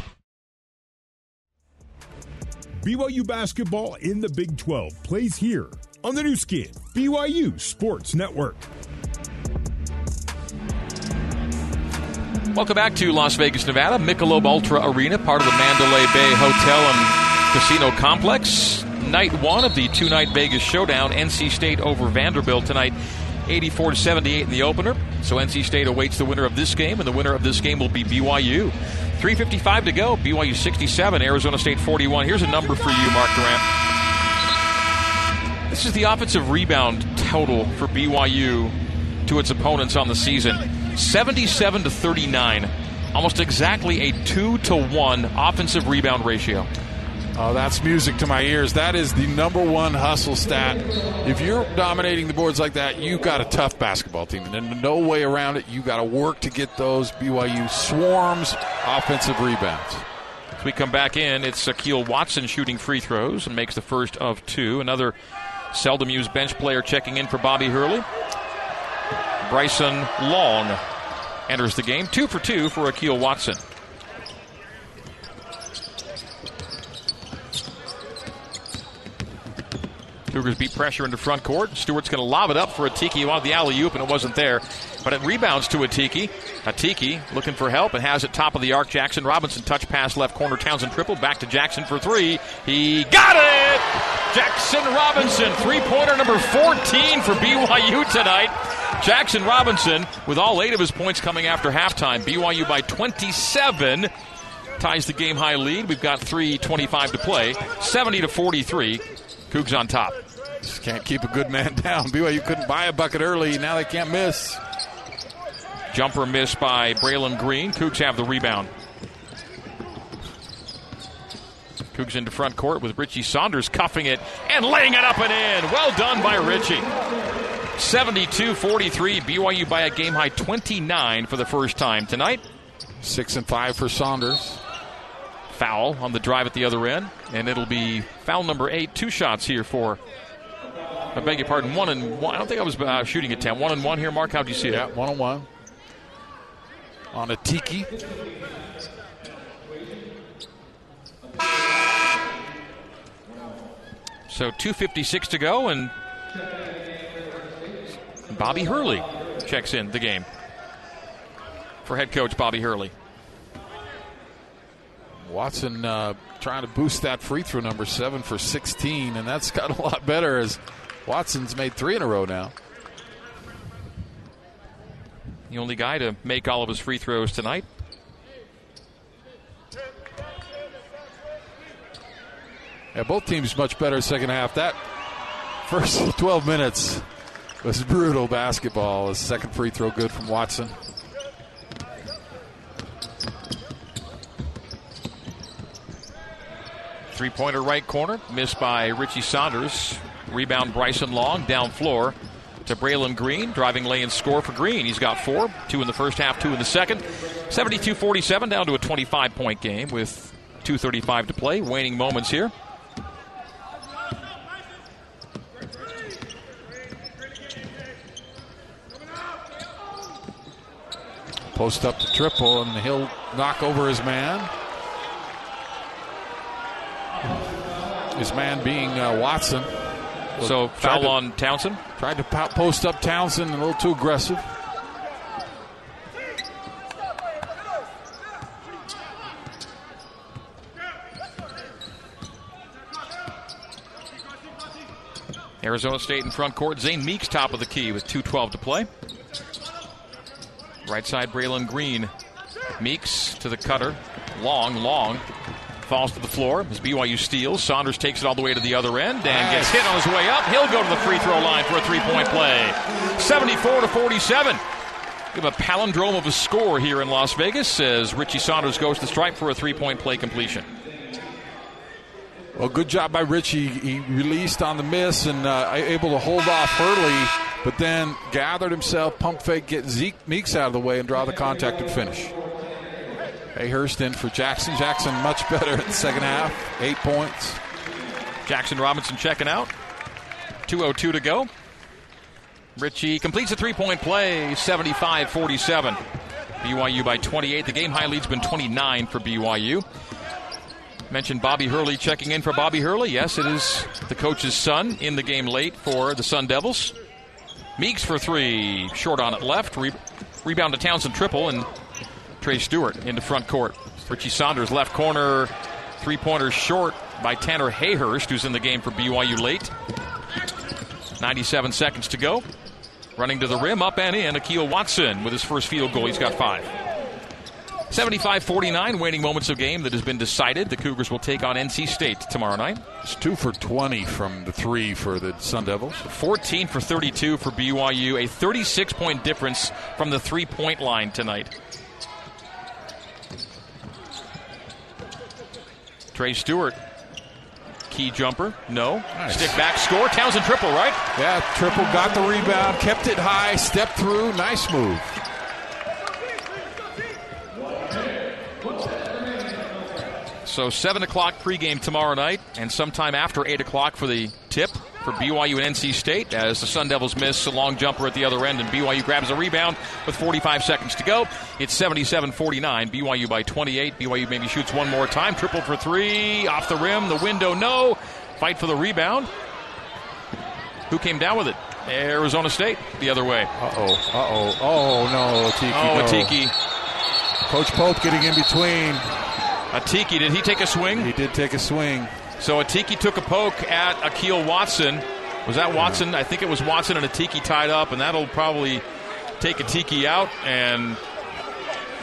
Speaker 1: BYU basketball in the Big 12 plays here on the Nu Skin, BYU Sports Network.
Speaker 2: Welcome back to Las Vegas, Nevada. Michelob Ultra Arena, part of the Mandalay Bay Hotel and Casino Complex. Night one of the two-night Vegas Showdown. NC State over Vanderbilt tonight, 84 to 78 in the opener. So NC State awaits the winner of this game, and the winner of this game will be BYU. 3:55 to go. BYU 67, Arizona State 41. Here's a number for you, Mark Durrant. This is the offensive rebound total for BYU to its opponents on the season 77 to 39. Almost exactly a 2 to 1 offensive rebound ratio.
Speaker 3: Oh, that's music to my ears. That is the number one hustle stat. If you're dominating the boards like that, you've got a tough basketball team. And there's no way around it. You've got to work to get those BYU swarms offensive rebounds.
Speaker 2: As we come back in, it's Akeel Watson shooting free throws and makes the first of two. Another seldom used bench player checking in for Bobby Hurley. Bryson Long enters the game. Two for two for Akeel Watson. Cougars beat pressure into front court. Stewart's going to lob it up for Atiki. Tiki. He wanted the alley oop, and it wasn't there. But it rebounds to Atiki. Atiki looking for help and has it top of the arc. Jackson Robinson touch pass left corner. Townsend Tripple. Back to Jackson for three. He got it! Jackson Robinson, three pointer number 14 for BYU tonight. Jackson Robinson with all eight of his points coming after halftime. BYU by 27 ties the game high lead. We've got 3.25 to play. 70 to 43. Cougs on top.
Speaker 3: Just can't keep a good man down. BYU couldn't buy a bucket early. Now they can't miss.
Speaker 2: Jumper missed by Braelon Green. Cougs have the rebound. Cougs into front court with Richie Saunders cuffing it and laying it up and in. Well done by Richie. 72 43. BYU by a game high 29 for the first time tonight.
Speaker 3: Six and five for Saunders.
Speaker 2: Foul on the drive at the other end, and it'll be foul number eight. Two shots here for. I beg your pardon. One and one. I don't think I was uh, shooting attempt. One and one here, Mark. How do you see it?
Speaker 3: Yeah, one on one. On Atiki.
Speaker 2: So 2.56 to go, and Bobby Hurley checks in the game for head coach Bobby Hurley.
Speaker 3: Watson uh, trying to boost that free throw number seven for 16, and that's got a lot better as Watson's made three in a row now.
Speaker 2: The only guy to make all of his free throws tonight.
Speaker 3: Yeah, both teams much better second half. That first 12 minutes was brutal basketball. The second free throw good from Watson.
Speaker 2: Three pointer right corner, missed by Richie Saunders. Rebound Bryson Long, down floor to Braelon Green. Driving lane score for Green. He's got four, two in the first half, two in the second. 72 47, down to a 25 point game with 2.35 to play. Waning moments here.
Speaker 3: Post up to Tripple, and he'll knock over his man. His man being uh, Watson.
Speaker 2: So foul
Speaker 3: to-
Speaker 2: on Townsend.
Speaker 3: Tried to post up Townsend, a little too aggressive.
Speaker 2: Arizona State in front court. Zane Meeks top of the key with 2.12 to play. Right side, Braelon Green. Meeks to the cutter. Long, long. Falls to the floor as BYU steals. Saunders takes it all the way to the other end and gets hit on his way up. He'll go to the free throw line for a three point play. 74 to 47. We have a palindrome of a score here in Las Vegas as Richie Saunders goes to the stripe for a three point play completion.
Speaker 3: Well, good job by Richie. He released on the miss and uh, able to hold off Hurley, but then gathered himself, pump fake, get Zeke Meeks out of the way, and draw the contact and finish. Hayhurst in for Jackson. Jackson much better in the second half. Eight points.
Speaker 2: Jackson Robinson checking out. 2.02 to go. Richie completes a three point play, 75 47. BYU by 28. The game high lead's been 29 for BYU. Mentioned Bobby Hurley checking in for Bobby Hurley. Yes, it is the coach's son in the game late for the Sun Devils. Meeks for three, short on it left. Re- rebound to Townsend Tripple, and Trey Stewart into front court. Richie Saunders left corner, three pointers short by Tanner Hayhurst, who's in the game for BYU late. 97 seconds to go. Running to the rim, up and in. Akil Watson with his first field goal. He's got five. 75 49, waning moments of game that has been decided. The Cougars will take on NC State tomorrow night.
Speaker 3: It's two for 20 from the three for the Sun Devils.
Speaker 2: 14 for 32 for BYU, a 36 point difference from the three point line tonight. Trey Stewart, key jumper, no.
Speaker 3: Nice.
Speaker 2: Stick back, score. Townsend Tripple, right?
Speaker 3: Yeah, Tripple got the rebound, kept it high, stepped through. Nice move.
Speaker 2: So 7 o'clock pregame tomorrow night, and sometime after 8 o'clock for the tip for BYU and NC State as the Sun Devils miss a long jumper at the other end, and BYU grabs a rebound with 45 seconds to go. It's 77 49. BYU by 28. BYU maybe shoots one more time. Tripple for three. Off the rim. The window, no. Fight for the rebound. Who came down with it? Arizona State the other way.
Speaker 3: Uh oh. Uh oh. Oh no, Atiki.
Speaker 2: Oh,
Speaker 3: no.
Speaker 2: Atiki.
Speaker 3: Coach Pope getting in between.
Speaker 2: Atiki, did he take a swing?
Speaker 3: He did take a swing.
Speaker 2: So Atiki took a poke at Akil Watson. Was that Watson? I think it was Watson and Atiki tied up, and that'll probably take Atiki out, and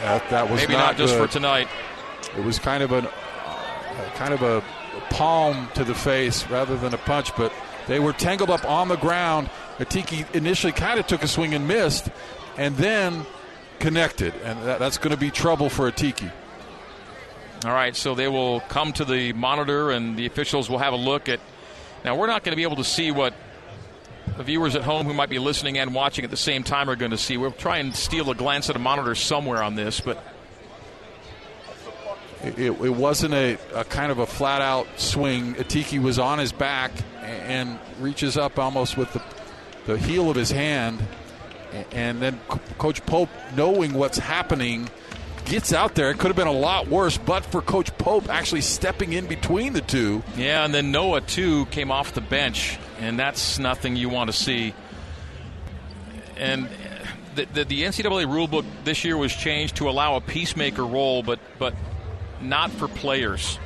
Speaker 3: That, that was
Speaker 2: maybe
Speaker 3: not,
Speaker 2: not, just
Speaker 3: good.
Speaker 2: for tonight.
Speaker 3: It was kind of an uh, kind of a palm to the face rather than a punch, but they were tangled up on the ground. Atiki initially kind of took a swing and missed, and then connected, and that, that's going to be trouble for Atiki.
Speaker 2: All right, so they will come to the monitor, and the officials will have a look at. Now, we're not going to be able to see what the viewers at home who might be listening and watching at the same time are going to see. We'll try and steal a glance at a monitor somewhere on this, but
Speaker 3: it, it wasn't a, a, kind of a flat out swing. Atiki was on his back and reaches up almost with the, the heel of his hand. And then Coach Pope, knowing what's happening, gets out there. It could have been a lot worse, but for Coach Pope actually stepping in between the two.
Speaker 2: Yeah, and then Noah, too, came off the bench, and that's nothing you want to see. And the, the, the NCAA rulebook this year was changed to allow a peacemaker role, but, but not for players.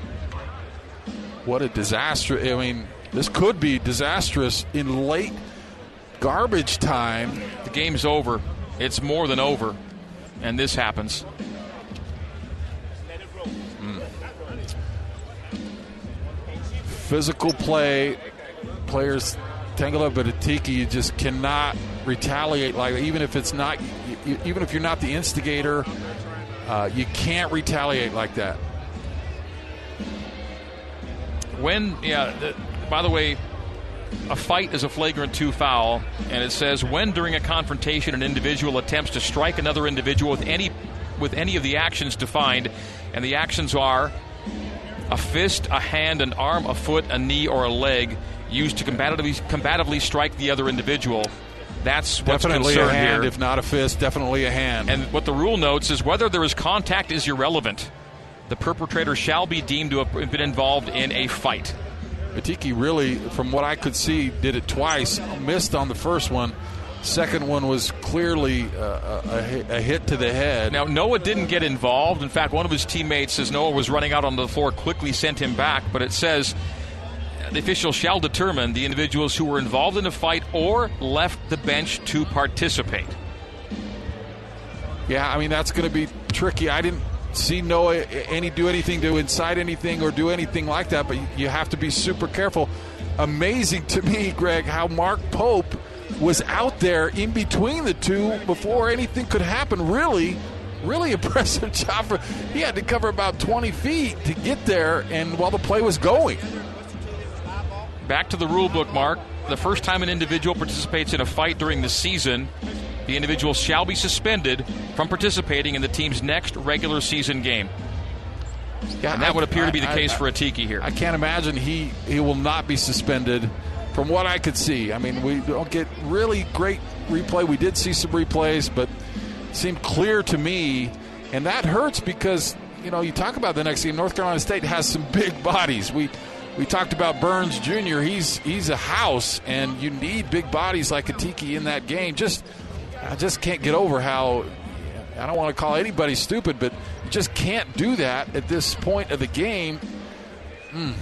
Speaker 3: What a disaster. I mean, this could be disastrous in late garbage time.
Speaker 2: The game's over. It's more than over. And this happens.
Speaker 3: Physical play, players tangle up, but Atiki, you just cannot retaliate like even if it's not, even if you're not the instigator uh, you can't retaliate like that.
Speaker 2: When, yeah, the, by the way, a fight is a flagrant two foul, and it says when during a confrontation an individual attempts to strike another individual with any with any of the actions defined, and the actions are a fist, a hand, an arm, a foot, a knee, or a leg used to combatively, combatively strike the other individual. That's what's
Speaker 3: definitely a hand,
Speaker 2: here.
Speaker 3: if not a fist. Definitely a hand.
Speaker 2: And what the rule notes is whether there is contact is irrelevant. The perpetrator shall be deemed to have been involved in a fight.
Speaker 3: Atiki really, from what I could see, did it twice. Missed on the first one. Second one was clearly uh, a, a, hit to the head.
Speaker 2: Now, Noah didn't get involved. In fact, one of his teammates, as Noah was running out on the floor, quickly sent him back. But it says the official shall determine the individuals who were involved in a fight or left the bench to participate.
Speaker 3: Yeah, I mean that's going to be tricky. I didn't see Noah any do anything to incite anything or do anything like that, but you have to be super careful. Amazing to me, Greg, how Mark Pope was out there in between the two before anything could happen. Really, really impressive job. For, he had to cover about 20 feet to get there, and while the play was going
Speaker 2: back to the rule book, Mark. The first time an individual participates in a fight during the season, the individual shall be suspended from participating in the team's next regular season game. Yeah, and that I, would appear I, to be the I, case for Atiki here.
Speaker 3: I can't imagine he, he will not be suspended from what I could see. I mean, we don't get really great replay. We did see some replays, but it seemed clear to me, and that hurts because, you know, you talk about the next game. North Carolina State has some big bodies. We we talked about Burns Jr. He's he's a house, and you need big bodies like Atiki in that game. Just I just can't get over how I don't want to call anybody stupid, but you just can't do that at this point of the game. Mm.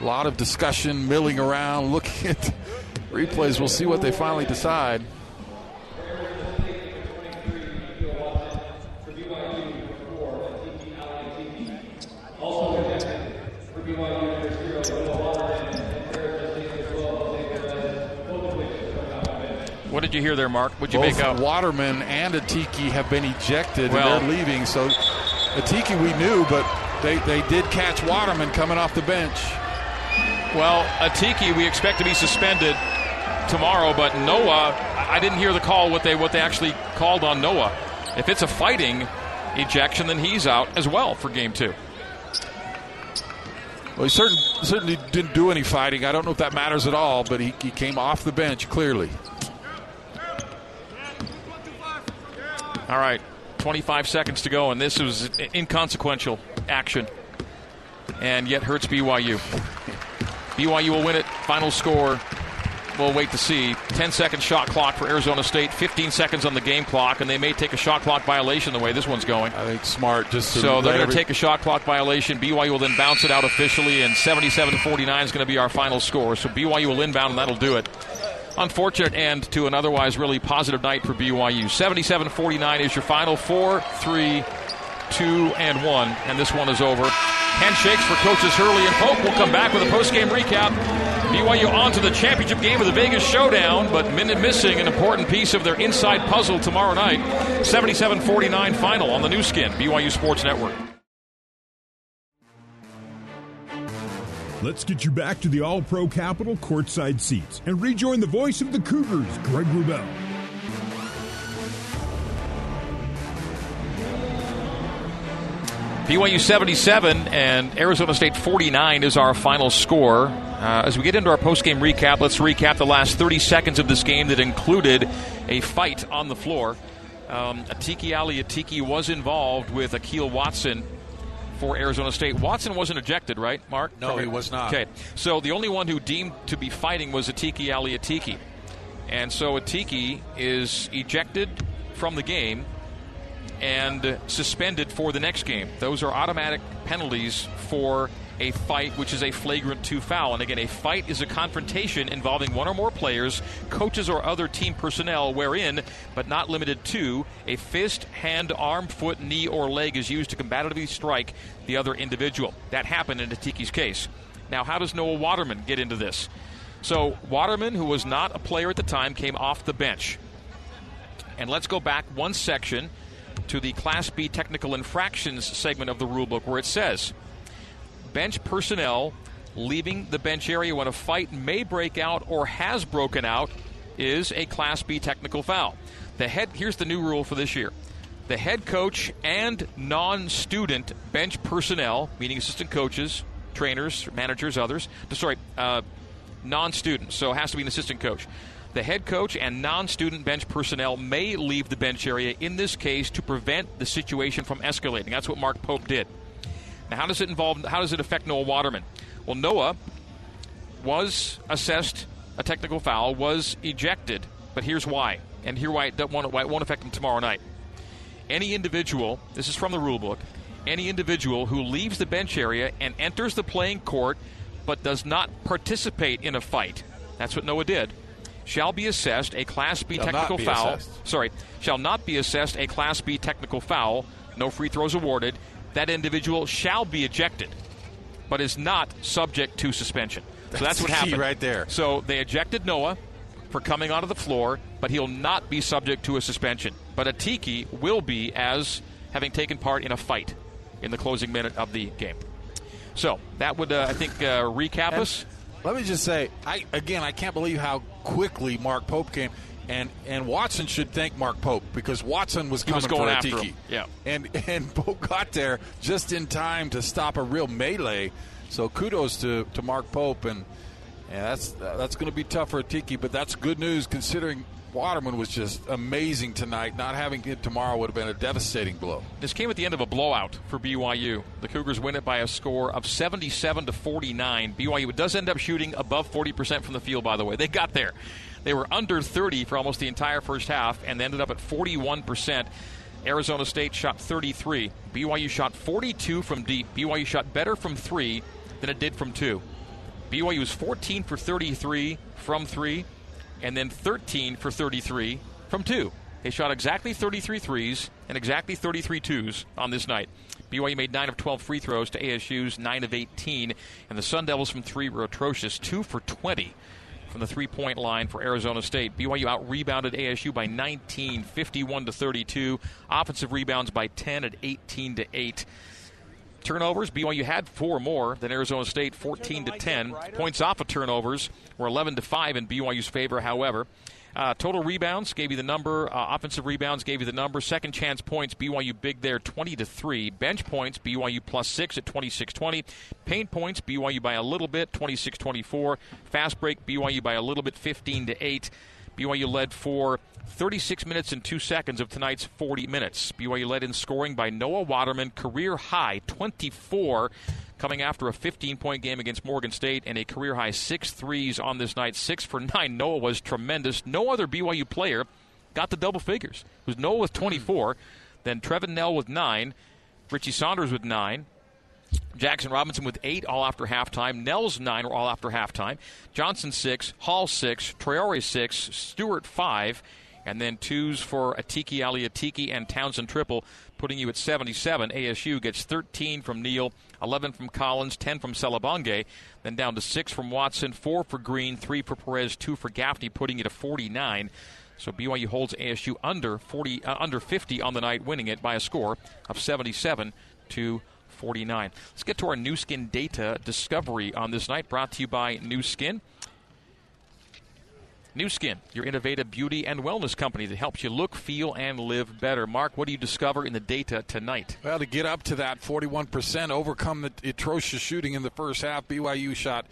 Speaker 3: A lot of discussion, milling around, looking at replays. We'll see what they finally decide.
Speaker 2: What did you hear there, Mark? Would you Both make out?
Speaker 3: Waterman and Atiki have been ejected well, and they're leaving. So Atiki we knew, but they, they did catch Waterman coming off the bench.
Speaker 2: Well, Atiki we expect to be suspended tomorrow, but Noah, I didn't hear the call what they what they actually called on Noah. If it's a fighting ejection, then he's out as well for game two.
Speaker 3: Well, he certain, certainly didn't do any fighting. I don't know if that matters at all, but he, he came off the bench clearly.
Speaker 2: All right, 25 seconds to go, and this was inconsequential action, and yet hurts BYU. BYU will win it. Final score we'll wait to see. 10 second shot clock for Arizona State, 15 seconds on the game clock, and they may take a shot clock violation the way this one's going.
Speaker 3: I think smart. Just
Speaker 2: so they're going to take a shot clock violation. BYU will then bounce it out officially, and 77 49 is going to be our final score. So BYU will inbound, and that'll do it. Unfortunate end to an otherwise really positive night for BYU. 77 49 is your final. 4 3 2 and 1, and this one is over. Handshakes for coaches Hurley and Pope. We'll come back with a post game recap BYU on to the championship game of the Vegas Showdown, but missing an important piece of their inside puzzle tomorrow night. 77 49 final on the Nu Skin, BYU Sports Network.
Speaker 1: Let's get you back to the All Pro Capital courtside seats and rejoin the voice of the Cougars, Greg Wrubell.
Speaker 2: BYU 77 and Arizona State 49 is our final score. Uh, as we get into our post-game recap, let's recap the last 30 seconds of this game that included a fight on the floor. Um, Atiki Ali Atiki was involved with Akil Watson for Arizona State. Watson wasn't ejected, right, Mark?
Speaker 3: No, he was not.
Speaker 2: Okay, so the only one who deemed to be fighting was Atiki Ali Atiki. And so Atiki is ejected from the game and suspended for the next game. Those are automatic penalties for a fight, which is a flagrant two foul. And again, a fight is a confrontation involving one or more players, coaches, or other team personnel, wherein, but not limited to, a fist, hand, arm, foot, knee, or leg is used to combatively strike the other individual. That happened in Atiki's case. Now, how does Noah Waterman get into this? So, Waterman, who was not a player at the time, came off the bench. And let's go back one section to the Class B technical infractions segment of the rulebook where it says bench personnel leaving the bench area when a fight may break out or has broken out is a Class B technical foul. The head here's the new rule for this year. The head coach and non-student bench personnel, meaning assistant coaches, trainers, managers, others. Sorry, uh, non-student. So it has to be an assistant coach the head coach and non student bench personnel may leave the bench area in this case to prevent the situation from escalating. That's what Mark Pope did. Now, how does it involve, how does it affect Noah Waterman? Well, Noah was assessed a technical foul, was ejected, but here's why. And here why it, won't, why it won't affect him tomorrow night. Any individual, this is from the rule book, any individual who leaves the bench area and enters the playing court but does not participate in a fight, that's what Noah did, shall be assessed a Class B
Speaker 3: shall
Speaker 2: technical foul.
Speaker 3: Assessed.
Speaker 2: Sorry, shall not be assessed a Class B technical foul. No free throws awarded. That individual shall be ejected, but is not subject to suspension.
Speaker 3: That's
Speaker 2: so that's what happened
Speaker 3: right there.
Speaker 2: So they ejected Noah for coming onto the floor, but he'll not be subject to a suspension. But Atiki will be as having taken part in a fight in the closing minute of the game. So that would, uh, I think, uh, recap
Speaker 3: and,
Speaker 2: us.
Speaker 3: Let me just say, I again, I can't believe how quickly Mark Pope came. And and Watson should thank Mark Pope because Watson was coming
Speaker 2: was going
Speaker 3: for
Speaker 2: after
Speaker 3: Atiki.
Speaker 2: him. Yeah.
Speaker 3: And and Pope got there just in time to stop a real melee. So kudos to, to Mark Pope and and that's that's going to be tough for Atiki, but that's good news considering Waterman was just amazing tonight. Not having it tomorrow would have been a devastating blow.
Speaker 2: This came at the end of a blowout for BYU. The Cougars win it by a score of 77 to 49. BYU does end up shooting above 40% from the field, by the way. They got there. They were under 30 for almost the entire first half and ended up at 41%. Arizona State shot 33. BYU shot 42 from deep. BYU shot better from three than it did from two. BYU was 14 for 33 from three and then 13 for 33 from two. They shot exactly 33 threes and exactly 33 twos on this night. BYU made 9 of 12 free throws to ASU's 9 of 18, and the Sun Devils from three were atrocious, 2 for 20 from the three point line for Arizona State. BYU out rebounded ASU by 19, 51 to 32. Offensive rebounds by 10 at 18 to 8. Turnovers, BYU had four more than Arizona State, 14 to 10. Points off of turnovers were 11 to 5 in BYU's favor, however. Uh, total rebounds gave you the number. Uh, offensive rebounds gave you the number. Second chance points, BYU big there, 20 to 3. Bench points, BYU plus 6 at 26 20. Paint points, BYU by a little bit, 26 24. Fast break, BYU by a little bit, 15 to 8. BYU led for 36 minutes and 2 seconds of tonight's 40 minutes. BYU led in scoring by Noah Waterman, career high 24, coming after a 15 point game against Morgan State and a career high six threes on this night. Six for nine. Noah was tremendous. No other BYU player got the double figures. It was Noah with 24, then Trevin Knell with nine, Richie Saunders with nine, Jackson Robinson with eight all after halftime. Knell's nine were all after halftime. Johnson six, Hall six, Traore six, Stewart five, and then twos for Atiki Ali Atiki and Townsend Tripple, putting you at 77. ASU gets 13 from Neal, 11 from Collins, 10 from Selebangue, then down to 6 from Watson, 4 for Green, 3 for Perez, 2 for Gaffney, putting you at 49. So BYU holds ASU under 40, uh, under 50 on the night, winning it by a score of 77 to 49. Let's get to our Nu Skin data discovery on this night, brought to you by Nu Skin. Nu Skin, your innovative beauty and wellness company that helps you look, feel, and live better. Mark, what do you discover in the data tonight?
Speaker 3: Well, to get up to that 41%, overcome the atrocious shooting in the first half, BYU shot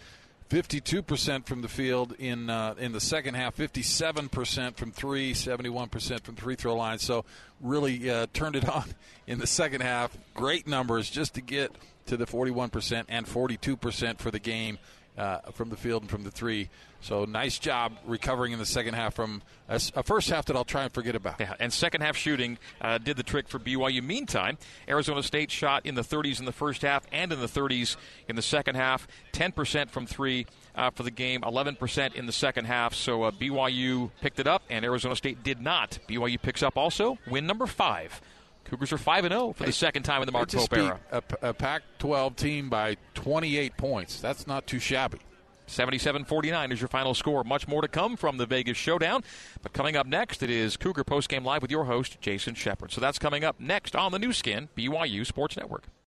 Speaker 3: 52% from the field in uh, in the second half, 57% from three, 71% from three throw line. So really uh, turned it on in the second half. Great numbers just to get to the 41% and 42% for the game uh, from the field and from the three. So nice job recovering in the second half from a, a first half that I'll try and forget about.
Speaker 2: Yeah, and second half shooting uh, did the trick for BYU. Meantime, Arizona State shot in the 30s in the first half and in the 30s in the second half. 10% from three uh, for the game, 11% in the second half. So uh, BYU picked it up, and Arizona State did not. BYU picks up also win number five. Cougars are 5 0 for the second time in the Mark Pope era.
Speaker 3: A, a Pac 12 team by 28 points. That's not too shabby.
Speaker 2: 77 49 is your final score. Much more to come from the Vegas Showdown. But coming up next, it is Cougar Postgame Live with your host, Jason Shepard. So that's coming up next on the Nu Skin, BYU Sports Network.